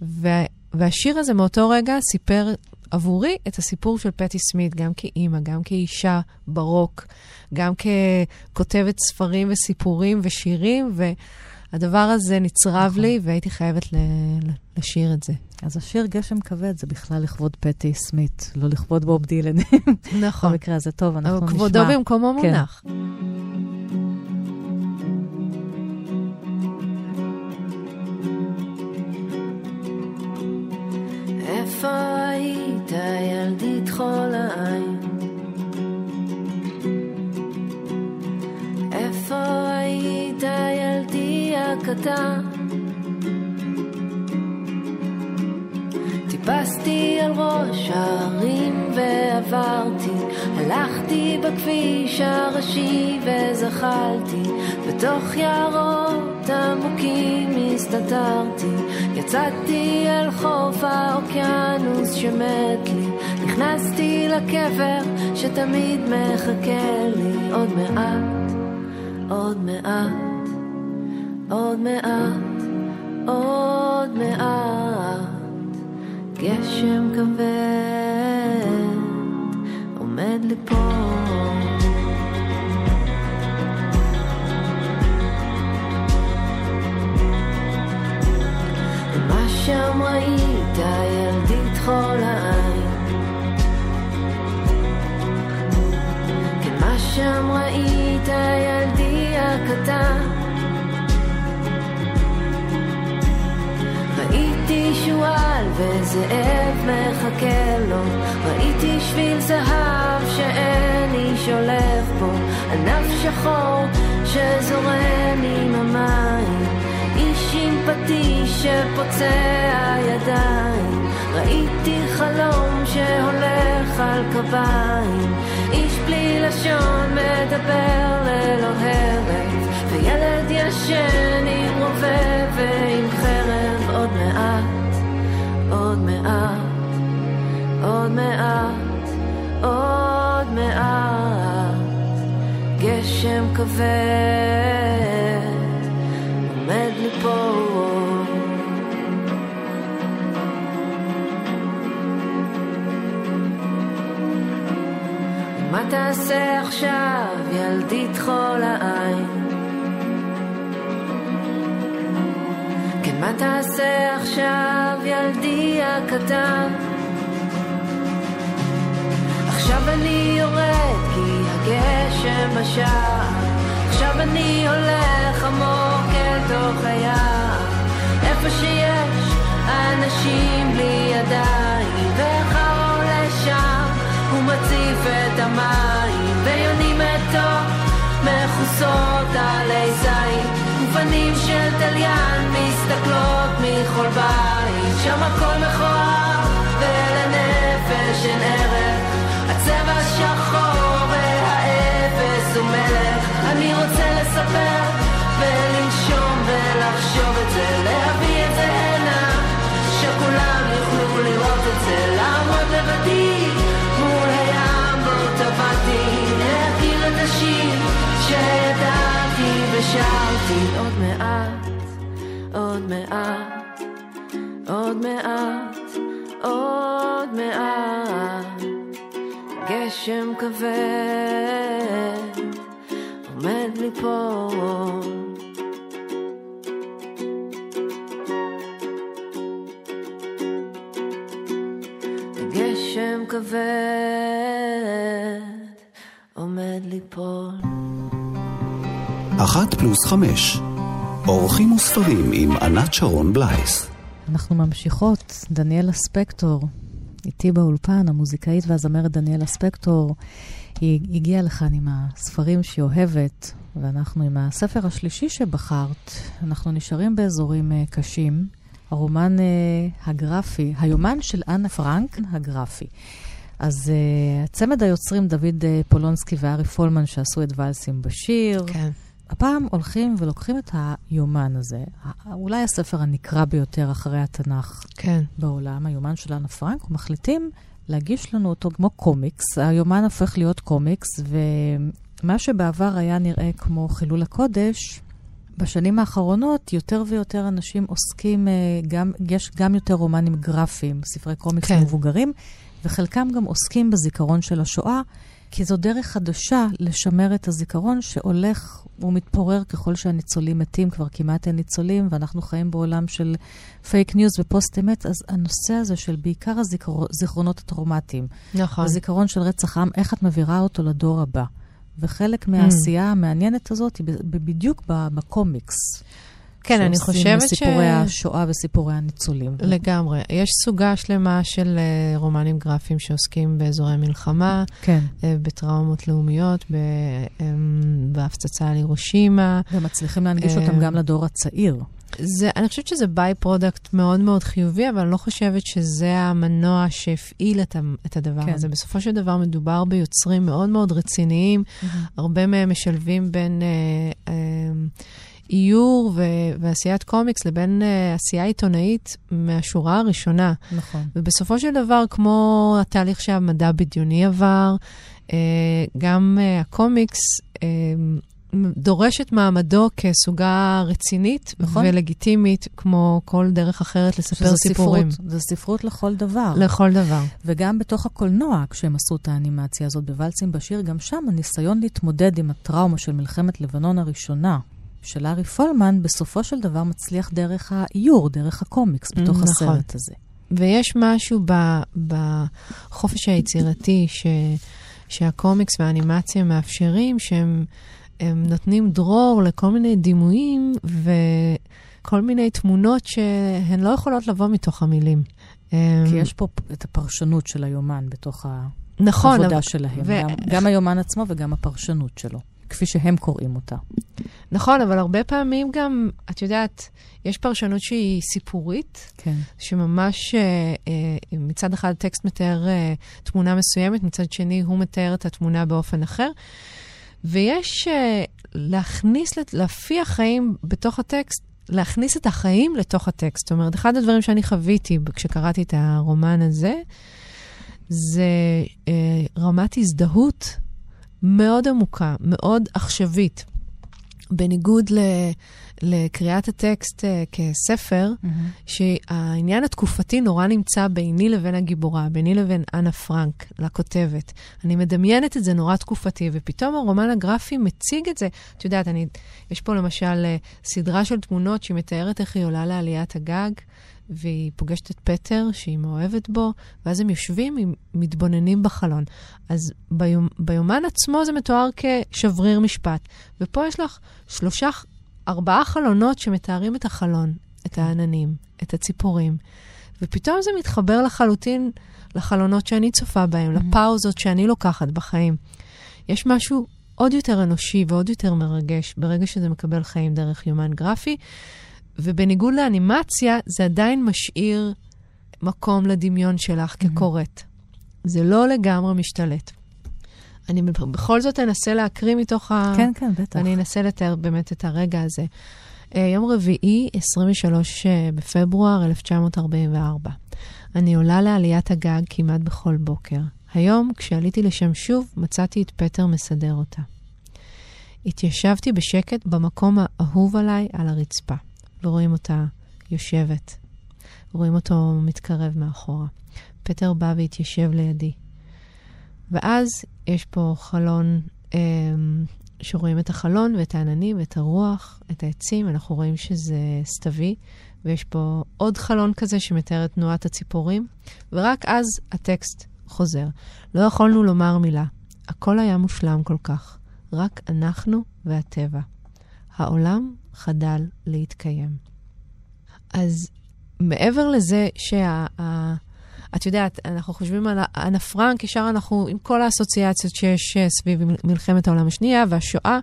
וה, והשיר הזה מאותו רגע סיפר עבורי את הסיפור של פטי סמית, גם כאימא, גם כאישה ברוק, גם ככותבת ספרים וסיפורים ושירים, והדבר הזה נצרב נכון. לי, והייתי חייבת לשיר את זה. אז השיר גשם כבד זה בכלל לכבוד פטי סמית, לא לכבוד בוב דילן. נכון. במקרה הזה טוב, אנחנו נשמע. כבודו במקומו כן. איפה היית ילדי תכול העין? איפה היית ילדי הקטן? טיפסתי על ראש ההרים ועברתי, הלכתי בכביש הראשי וזחלתי, בתוך יערות עמוקים הסתתרתי, יצאתי אל חוף האוקיינוס שמת לי, נכנסתי לקבר שתמיד מחכה לי. עוד מעט, עוד מעט, עוד מעט, עוד מעט. גשם כבד עומד ליפול. מה שם ראית ילדי תכול העין? כן, מה שם ראית ילדי הקטן? וזאב מחכה לו, ראיתי שביל זהב שאין איש הולך בו, ענף שחור שזורם עם המים, איש עם פטיש שפוצע ידיים, ראיתי חלום שהולך על קביים, איש בלי לשון מדבר ללא הרף, וילד ישן עם רובה ועם חרב. עוד מעט, עוד מעט, עוד מעט, גשם כבד עומד ליפול. מה תעשה עכשיו, ילדי תכול העין? מה תעשה עכשיו, ילדי הקטן? עכשיו אני יורד כי הגשם בשער עכשיו אני הולך עמוק אל תוך היער איפה שיש אנשים בלי ידיים, ואיך האור לשם, הוא מציף את המים, ויונים מתו מכוסות עלי של תליין מסתכלות מכל בית, שם הכל מכוער, ולנפש אין ערך, הצבע שחור והאפס הוא מלך, אני רוצה לספר ולנשום ולחשוב את זה, להביא את זה הנה, שכולם יוכלו לראות את זה, ושרתי עוד מעט, עוד מעט, עוד מעט, עוד מעט, גשם כבד עומד ליפול. גשם כבד עומד ליפול. אחת פלוס חמש. אורחים וספרים עם ענת שרון בלייס. אנחנו ממשיכות, דניאלה ספקטור, איתי באולפן, המוזיקאית והזמרת דניאלה ספקטור, היא הגיעה לכאן עם הספרים שהיא אוהבת, ואנחנו עם הספר השלישי שבחרת, אנחנו נשארים באזורים uh, קשים. הרומן uh, הגרפי, היומן של אנה פרנק הגרפי. אז uh, צמד היוצרים דוד uh, פולונסקי וארי פולמן שעשו את ואלס עם באשיר. כן. הפעם הולכים ולוקחים את היומן הזה, אולי הספר הנקרא ביותר אחרי התנ"ך כן. בעולם, היומן של אנה פרנק, ומחליטים להגיש לנו אותו כמו קומיקס. היומן הופך להיות קומיקס, ומה שבעבר היה נראה כמו חילול הקודש, בשנים האחרונות יותר ויותר אנשים עוסקים, אה, גם, יש גם יותר רומנים גרפיים, ספרי קומיקס כן. מבוגרים, וחלקם גם עוסקים בזיכרון של השואה, כי זו דרך חדשה לשמר את הזיכרון שהולך ומתפורר ככל שהניצולים מתים, כבר כמעט אין ניצולים, ואנחנו חיים בעולם של fake news ופוסט אמת, אז הנושא הזה של בעיקר הזיכרונות הטראומטיים, נכון. הזיכרון של רצח עם, איך את מעבירה אותו לדור הבא. וחלק מהעשייה המעניינת הזאת היא בדיוק בקומיקס. כן, אני חושבת ש... שעושים סיפורי השואה וסיפורי הניצולים. לגמרי. יש סוגה שלמה של אה, רומנים גרפיים שעוסקים באזורי מלחמה, כן. אה, בטראומות לאומיות, ב- אמ, בהפצצה על הירושימה. ומצליחים להנגיש אותם אה, גם לדור הצעיר. זה, אני חושבת שזה by-product מאוד מאוד חיובי, אבל אני לא חושבת שזה המנוע שהפעיל את, את הדבר כן. הזה. בסופו של דבר מדובר ביוצרים מאוד מאוד רציניים, הרבה מהם משלבים בין אה, אה, איור ו- ועשיית קומיקס לבין אה, עשייה עיתונאית מהשורה הראשונה. נכון. ובסופו של דבר, כמו התהליך שהמדע בדיוני עבר, אה, גם אה, הקומיקס אה, דורש את מעמדו כסוגה רצינית נכון. ולגיטימית, כמו כל דרך אחרת לספר שזה סיפורים. ספרות, זה ספרות לכל דבר. לכל דבר. וגם בתוך הקולנוע, כשהם עשו את האנימציה הזאת בוואלסים בשיר, גם שם הניסיון להתמודד עם הטראומה של מלחמת לבנון הראשונה של ארי פולמן, בסופו של דבר מצליח דרך האיור, דרך הקומיקס, בתוך נכון. הסרט הזה. ויש משהו ב, בחופש היצירתי ש, שהקומיקס והאנימציה מאפשרים, שהם הם נותנים דרור לכל מיני דימויים וכל מיני תמונות שהן לא יכולות לבוא מתוך המילים. כי אמ, יש פה את הפרשנות של היומן בתוך נכון, העבודה אבל- שלהם. ו- גם, גם היומן עצמו וגם הפרשנות שלו, כפי שהם קוראים אותה. נכון, אבל הרבה פעמים גם, את יודעת, יש פרשנות שהיא סיפורית, כן. שממש אה, אה, מצד אחד הטקסט מתאר אה, תמונה מסוימת, מצד שני הוא מתאר את התמונה באופן אחר. ויש להכניס, להפיח חיים בתוך הטקסט, להכניס את החיים לתוך הטקסט. זאת אומרת, אחד הדברים שאני חוויתי כשקראתי את הרומן הזה, זה אה, רמת הזדהות מאוד עמוקה, מאוד עכשווית. בניגוד ל, לקריאת הטקסט אה, כספר, שהעניין התקופתי נורא נמצא ביני לבין הגיבורה, ביני לבין אנה פרנק, לכותבת. אני מדמיינת את זה נורא תקופתי, ופתאום הרומן הגרפי מציג את זה. את יודעת, אני, יש פה למשל אה, סדרה של תמונות שהיא מתארת איך היא עולה לעליית הגג, והיא פוגשת את פטר, שהיא מאוהבת בו, ואז הם יושבים, הם מתבוננים בחלון. אז ביומ, ביומן עצמו זה מתואר כשבריר משפט. ופה יש לך שלושה, ארבעה חלונות שמתארים את החלון, את העננים, את הציפורים. ופתאום זה מתחבר לחלוטין לחלונות שאני צופה בהם, mm-hmm. לפאוזות שאני לוקחת בחיים. יש משהו עוד יותר אנושי ועוד יותר מרגש ברגע שזה מקבל חיים דרך יומן גרפי, ובניגוד לאנימציה, זה עדיין משאיר מקום לדמיון שלך mm-hmm. כקוראת. זה לא לגמרי משתלט. אני בכל זאת אנסה להקריא מתוך ה... כן, כן, בטח. אני אנסה לתאר באמת את הרגע הזה. אה, יום רביעי, 23 אה, בפברואר 1944. אני עולה לעליית הגג כמעט בכל בוקר. היום, כשעליתי לשם שוב, מצאתי את פטר מסדר אותה. התיישבתי בשקט במקום האהוב עליי על הרצפה, ורואים אותה יושבת. רואים אותו מתקרב מאחורה. פטר בא והתיישב לידי. ואז יש פה חלון, אה, שרואים את החלון ואת העננים ואת הרוח, את העצים, אנחנו רואים שזה סתווי, ויש פה עוד חלון כזה שמתאר את תנועת הציפורים, ורק אז הטקסט חוזר. לא יכולנו לומר מילה. הכל היה מושלם כל כך. רק אנחנו והטבע. העולם חדל להתקיים. אז מעבר לזה שה... את יודעת, אנחנו חושבים על אנה פרנק, ישר אנחנו, עם כל האסוציאציות שיש אה, סביב מלחמת העולם השנייה והשואה,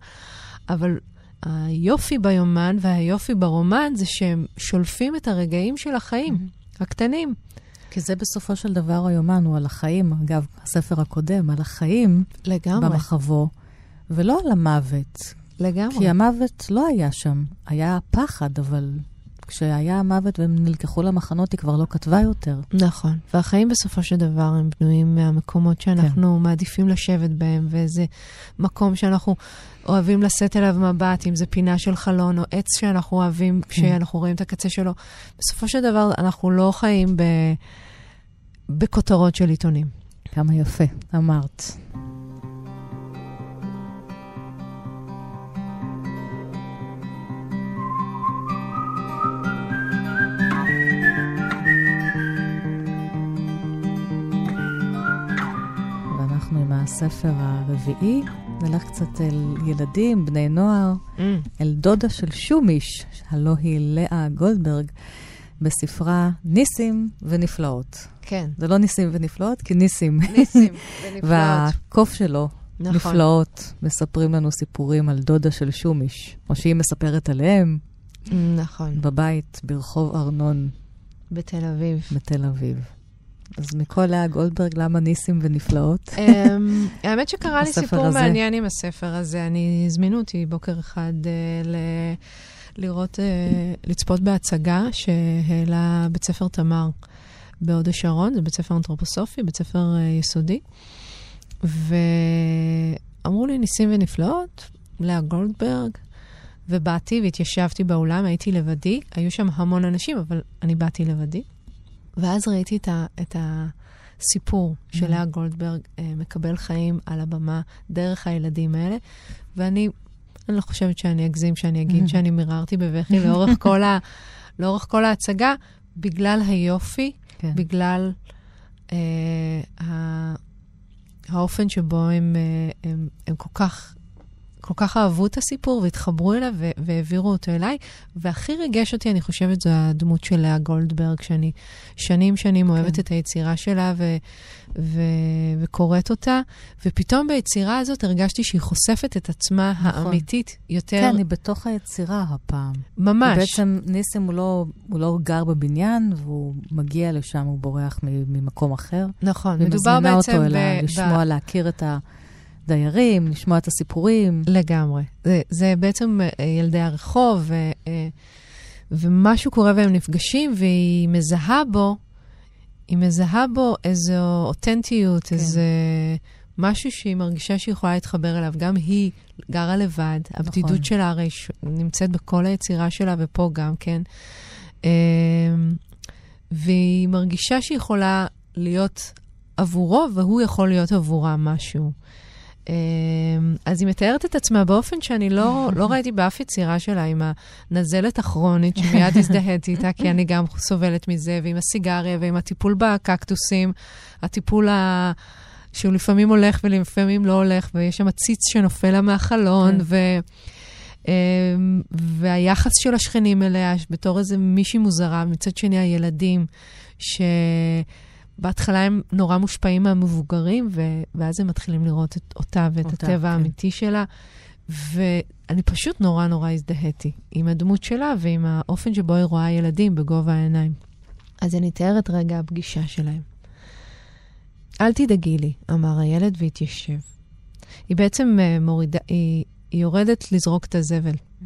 אבל היופי ביומן והיופי ברומן זה שהם שולפים את הרגעים של החיים, mm-hmm. הקטנים. כי זה בסופו של דבר היומן, הוא על החיים. אגב, הספר הקודם, על החיים. לגמרי. במחבו, ולא על המוות. לגמרי. כי המוות לא היה שם. היה פחד, אבל כשהיה המוות והם נלקחו למחנות, היא כבר לא כתבה יותר. נכון. והחיים בסופו של דבר הם בנויים מהמקומות שאנחנו כן. מעדיפים לשבת בהם, ואיזה מקום שאנחנו אוהבים לשאת אליו מבט, אם זה פינה של חלון או עץ שאנחנו אוהבים כן. כשאנחנו רואים את הקצה שלו. בסופו של דבר, אנחנו לא חיים ב... בכותרות של עיתונים. כמה יפה, אמרת. הספר הרביעי, נלך קצת אל ילדים, בני נוער, mm. אל דודה של שומיש, הלא היא לאה גולדברג, בספרה ניסים ונפלאות. כן. זה לא ניסים ונפלאות, כי ניסים. ניסים ונפלאות. והקוף שלו, נכון. נפלאות, מספרים לנו סיפורים על דודה של שומיש, או שהיא מספרת עליהם. נכון. בבית ברחוב ארנון. בתל אביב. בתל אביב. אז מכל לאה גולדברג, למה ניסים ונפלאות? אמ, האמת שקרה לי סיפור מעניין עם הספר הזה. אני, הזמינו אותי בוקר אחד uh, ל... לראות, uh, לצפות בהצגה שהעלה בית ספר תמר בהוד השרון, זה בית ספר אנתרופוסופי, בית ספר uh, יסודי. ואמרו לי ניסים ונפלאות, לאה גולדברג, ובאתי והתיישבתי באולם, הייתי לבדי, היו שם המון אנשים, אבל אני באתי לבדי. ואז ראיתי את, ה, את הסיפור mm-hmm. של לאה גולדברג אה, מקבל חיים על הבמה דרך הילדים האלה, ואני אני לא חושבת שאני אגזים שאני אגיד mm-hmm. שאני מיררתי בבכי לאורך כל, ה, לאורך כל ההצגה, בגלל היופי, כן. בגלל אה, ה, האופן שבו הם, אה, הם, הם כל כך כל כך אהבו את הסיפור והתחברו אליו והעבירו אותו אליי. והכי ריגש אותי, אני חושבת, זו הדמות של לאה גולדברג, שאני שנים שנים כן. אוהבת את היצירה שלה ו- ו- וקוראת אותה, ופתאום ביצירה הזאת הרגשתי שהיא חושפת את עצמה נכון. האמיתית יותר. כן, היא בתוך היצירה הפעם. ממש. בעצם ניסים הוא לא, הוא לא גר בבניין, והוא מגיע לשם, הוא בורח ממקום אחר. נכון, מדובר בעצם... ומזמינה אותו אליה, לשמוע, להכיר את ה... דיירים, לשמוע את הסיפורים. לגמרי. זה, זה בעצם אה, ילדי הרחוב, ו, אה, ומשהו קורה והם נפגשים, והיא מזהה בו, היא מזהה בו איזו אותנטיות, כן. איזה משהו שהיא מרגישה שהיא יכולה להתחבר אליו. גם היא גרה לבד, נכון. הבדידות שלה הרי נמצאת בכל היצירה שלה, ופה גם כן. אמ, והיא מרגישה שהיא יכולה להיות עבורו, והוא יכול להיות עבורה משהו. אמ, אז היא מתארת את עצמה באופן שאני לא, לא ראיתי באף יצירה שלה, עם הנזלת הכרונית, שמיד הזדהיתי איתה, כי אני גם סובלת מזה, ועם הסיגריה, ועם הטיפול בקקטוסים, הטיפול ה... שהוא לפעמים הולך ולפעמים לא הולך, ויש שם ציץ שנופל לה מהחלון, כן. ו... אמ, והיחס של השכנים אליה, בתור איזה מישהי מוזרה, מצד שני הילדים, שבהתחלה הם נורא מושפעים מהמבוגרים, ו... ואז הם מתחילים לראות את אותה ואת אותה, הטבע כן. האמיתי שלה. ואני פשוט נורא נורא הזדהיתי עם הדמות שלה ועם האופן שבו היא רואה ילדים בגובה העיניים. אז אני אתאר את רגע הפגישה שלהם. אל תדאגי לי, אמר הילד והתיישב. היא בעצם uh, מורידה, היא, היא יורדת לזרוק את הזבל. Mm.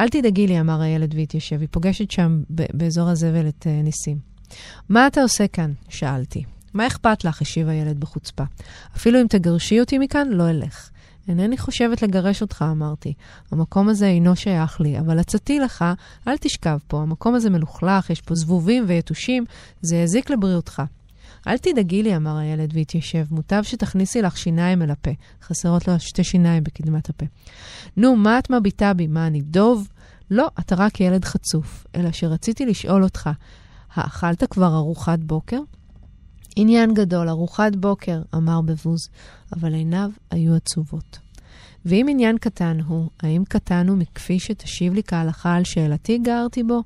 אל תדאגי לי, אמר הילד והתיישב. היא פוגשת שם, באזור הזבל, את uh, ניסים. מה אתה עושה כאן? שאלתי. מה אכפת לך? השיב הילד בחוצפה. אפילו אם תגרשי אותי מכאן, לא אלך. אינני חושבת לגרש אותך, אמרתי. המקום הזה אינו שייך לי, אבל עצתי לך, אל תשכב פה, המקום הזה מלוכלך, יש פה זבובים ויתושים, זה יזיק לבריאותך. אל תדאגי לי, אמר הילד והתיישב, מוטב שתכניסי לך שיניים אל הפה. חסרות לו שתי שיניים בקדמת הפה. נו, מה את מביטה בי? מה, אני דוב? לא, אתה רק ילד חצוף. אלא שרציתי לשאול אותך, האכלת כבר ארוחת בוקר? עניין גדול, ארוחת בוקר, אמר בבוז, אבל עיניו היו עצובות. ואם עניין קטן הוא, האם קטן הוא מכפי שתשיב לי כהלכה על שאלתי גרתי בו?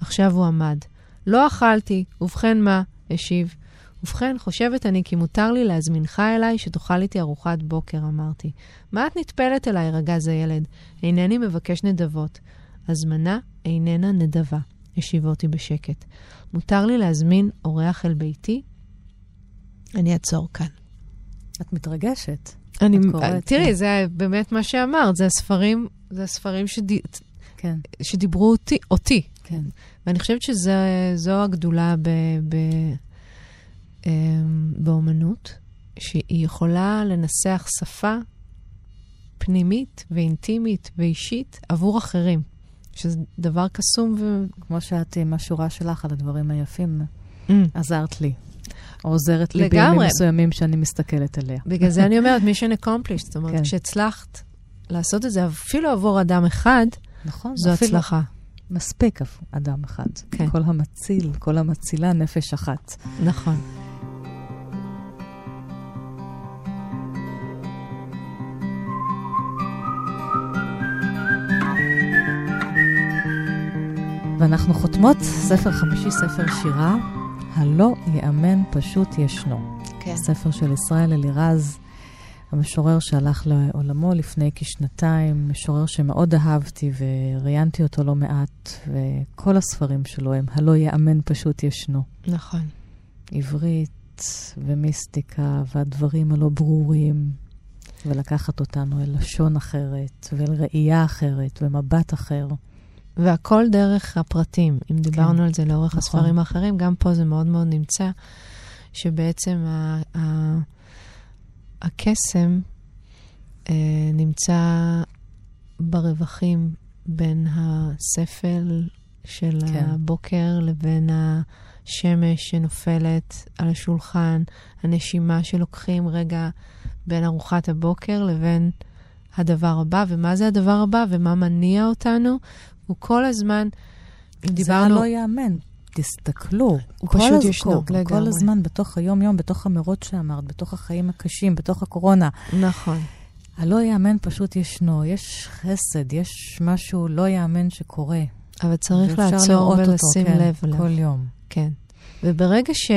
עכשיו הוא עמד. לא אכלתי, ובכן מה? השיב. ובכן, חושבת אני כי מותר לי להזמינך אליי שתאכל איתי ארוחת בוקר, אמרתי. מה את נטפלת אליי, רגז הילד? אינני מבקש נדבות. הזמנה איננה נדבה, השיב אותי בשקט. מותר לי להזמין אורח אל ביתי? אני אעצור כאן. את מתרגשת. אני, את קוראת, תראי. זה באמת מה שאמרת, זה הספרים, זה הספרים שד... כן. שדיברו אותי, אותי. כן. ואני חושבת שזו הגדולה ב, ב, אמ, באומנות, שהיא יכולה לנסח שפה פנימית ואינטימית ואישית עבור אחרים, שזה דבר קסום ו... כמו שאת עם השורה שלך על הדברים היפים, mm. עזרת לי. או עוזרת לי בימים מסוימים שאני מסתכלת עליה. בגלל זה אני אומרת, mission accomplished. זאת אומרת, כן. כשהצלחת לעשות את זה אפילו עבור אדם אחד, נכון, זו הצלחה. מספיק אדם אחד. כן. כל המציל, כל המצילה, נפש אחת. נכון. ואנחנו חותמות ספר חמישי, ספר שירה, הלא ייאמן פשוט ישנו. כן. ספר של ישראל אלירז, המשורר שהלך לעולמו לפני כשנתיים, משורר שמאוד אהבתי וראיינתי אותו לא מעט, וכל הספרים שלו הם הלא ייאמן פשוט ישנו. נכון. עברית ומיסטיקה והדברים הלא ברורים, ולקחת אותנו אל לשון אחרת, ואל ראייה אחרת, ומבט אחר. והכל דרך הפרטים. אם דיברנו כן. על זה לאורך נכון. הספרים האחרים, גם פה זה מאוד מאוד נמצא, שבעצם ה- ה- הקסם אה, נמצא ברווחים בין הספל של כן. הבוקר לבין השמש שנופלת על השולחן, הנשימה שלוקחים רגע בין ארוחת הבוקר לבין הדבר הבא, ומה זה הדבר הבא ומה מניע אותנו, הוא כל הזמן, אם דיברנו... זה לא ייאמן. תסתכלו. הוא פשוט ישנו, לגמרי. כל הזמן, בתוך היום-יום, בתוך המרוץ שאמרת, בתוך החיים הקשים, בתוך הקורונה. נכון. הלא ייאמן פשוט ישנו. יש חסד, יש משהו לא ייאמן שקורה. אבל צריך לעצור ולשים כן, לב אליו. כל יום. כן. וברגע ש...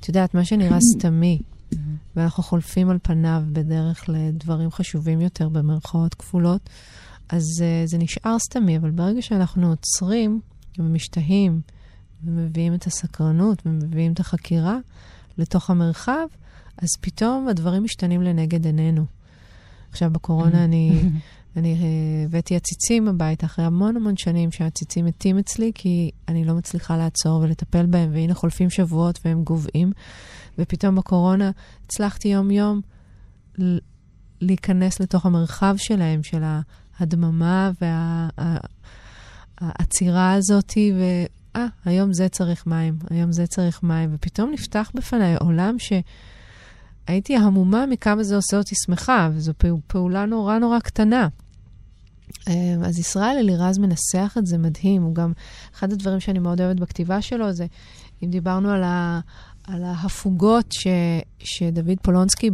את יודעת, מה שנראה סתמי, ואנחנו חולפים על פניו בדרך לדברים חשובים יותר, במרכאות כפולות, אז uh, זה נשאר סתמי, אבל ברגע שאנחנו עוצרים ומשתהים ומביאים את הסקרנות ומביאים את החקירה לתוך המרחב, אז פתאום הדברים משתנים לנגד עינינו. עכשיו, בקורונה אני, אני אה, הבאתי עציצים הביתה אחרי המון המון שנים שהעציצים מתים אצלי, כי אני לא מצליחה לעצור ולטפל בהם, והנה חולפים שבועות והם גוועים. ופתאום בקורונה הצלחתי יום-יום להיכנס לתוך המרחב שלהם, של ההדממה והעצירה וה, הזאת, ואה, היום זה צריך מים, היום זה צריך מים, ופתאום נפתח בפניי עולם שהייתי המומה מכמה זה עושה אותי שמחה, וזו פעולה נורא נורא קטנה. אמ, אז ישראל אלירז מנסח את זה מדהים, הוא גם, אחד הדברים שאני מאוד אוהבת בכתיבה שלו זה, אם דיברנו על, על ההפוגות ש, שדוד פולונסקי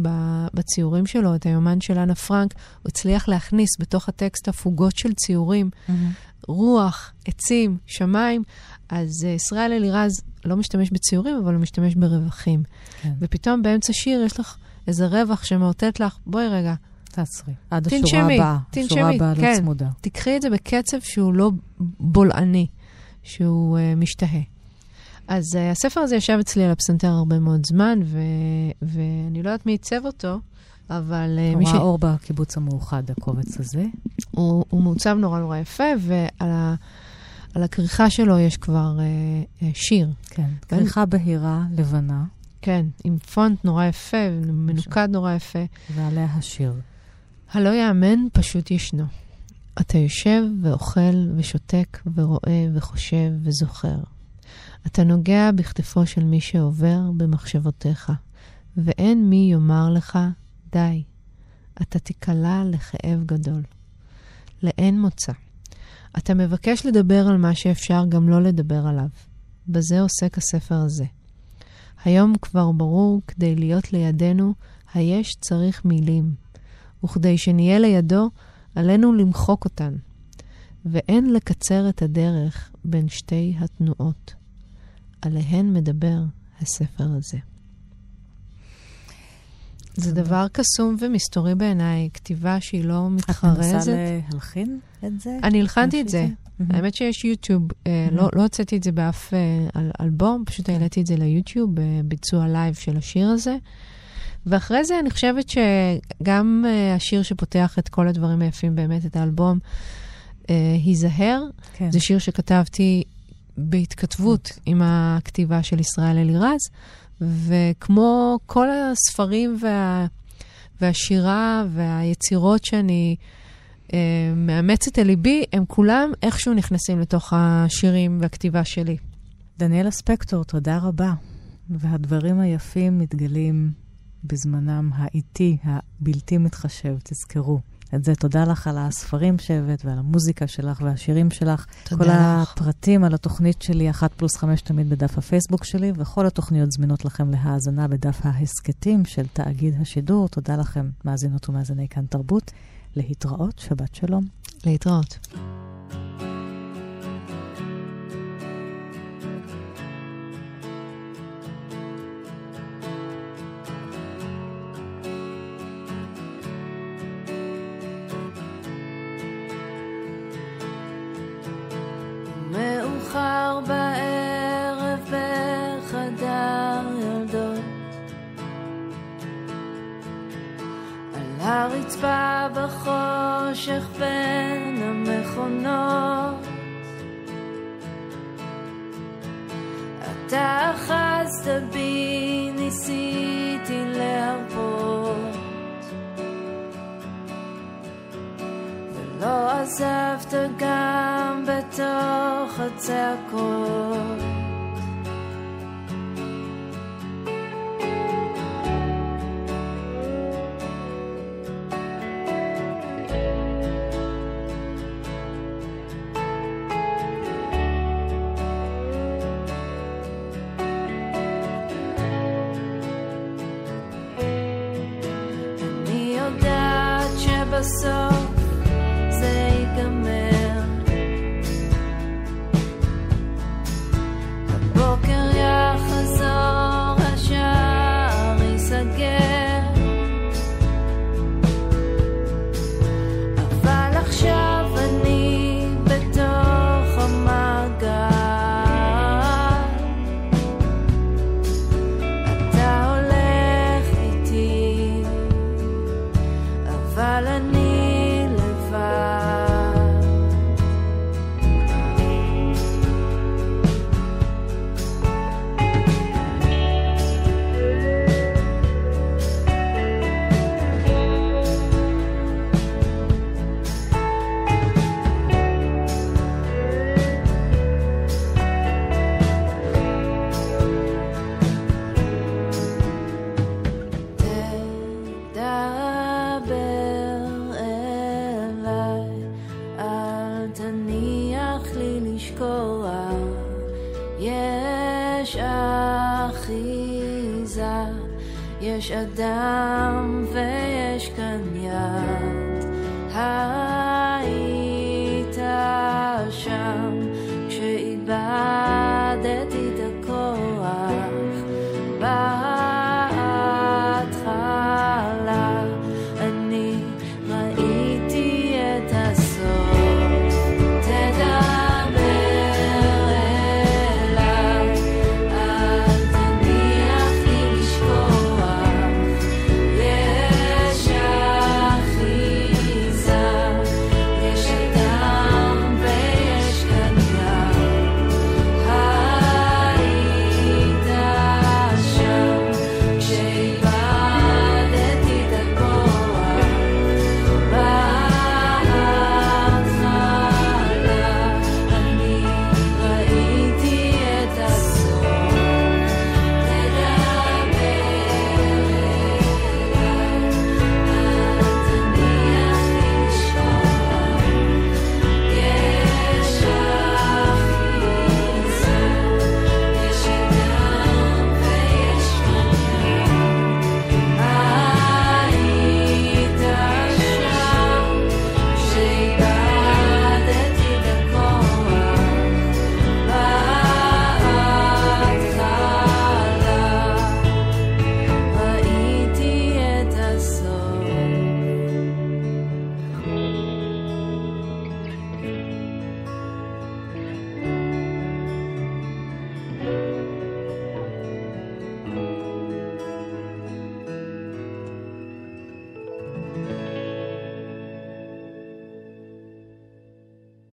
בציורים שלו, את היומן של אנה פרנק, הוא הצליח להכניס בתוך הטקסט הפוגות של ציורים, mm-hmm. רוח, עצים, שמיים. אז uh, ישראל אלירז לא משתמש בציורים, אבל הוא משתמש ברווחים. כן. ופתאום באמצע שיר יש לך איזה רווח שמאותת לך, בואי רגע. תעצרי. עד תנשמי, השורה הבאה. תנשמי, השורה הבאה לא כן. לא צמודה. תקחי את זה בקצב שהוא לא בולעני, שהוא uh, משתהה. אז uh, הספר הזה ישב אצלי על הפסנתר הרבה מאוד זמן, ו... ואני לא יודעת מי עיצב אותו, אבל uh, מי ש... אור בקיבוץ המאוחד, הקובץ הזה. הוא, הוא מעוצב נורא נורא יפה, ועל ה... על הכריכה שלו יש כבר uh, uh, שיר. כן, כריכה בהירה, לבנה. כן, עם פונט נורא יפה, מנוקד נורא יפה. ועליה השיר. הלא יאמן פשוט ישנו. אתה יושב ואוכל ושותק ורואה וחושב וזוכר. אתה נוגע בכתפו של מי שעובר במחשבותיך, ואין מי יאמר לך, די. אתה תיקלע לכאב גדול. לאין מוצא. אתה מבקש לדבר על מה שאפשר גם לא לדבר עליו. בזה עוסק הספר הזה. היום כבר ברור, כדי להיות לידינו, היש צריך מילים, וכדי שנהיה לידו, עלינו למחוק אותן, ואין לקצר את הדרך בין שתי התנועות. עליהן מדבר הספר הזה. זה דבר קסום ומסתורי בעיניי, כתיבה שהיא לא מתחרזת. את מנסה להלחין את זה? אני הלחנתי את זה. האמת שיש יוטיוב, אה, לא, לא הוצאתי את זה באף אה, אלבום, פשוט העליתי את זה ליוטיוב בביצוע live של השיר הזה. ואחרי זה אני חושבת שגם השיר שפותח את כל הדברים היפים באמת, את האלבום, היזהר, כן. זה שיר שכתבתי בהתכתבות. עם הכתיבה של ישראל אלירז, וכמו כל הספרים וה, והשירה והיצירות שאני uh, מאמצת אל ליבי, הם כולם איכשהו נכנסים לתוך השירים והכתיבה שלי. דניאלה ספקטור, תודה רבה. והדברים היפים מתגלים בזמנם האיטי, הבלתי מתחשב, תזכרו. את זה תודה לך על הספרים שהבאת ועל המוזיקה שלך והשירים שלך. תודה כל לך. הפרטים על התוכנית שלי, אחת פלוס חמש תמיד בדף הפייסבוק שלי, וכל התוכניות זמינות לכם להאזנה בדף ההסכתים של תאגיד השידור. תודה לכם, מאזינות ומאזיני כאן תרבות. להתראות, שבת שלום. להתראות. עזבת גם בתוך הצעקות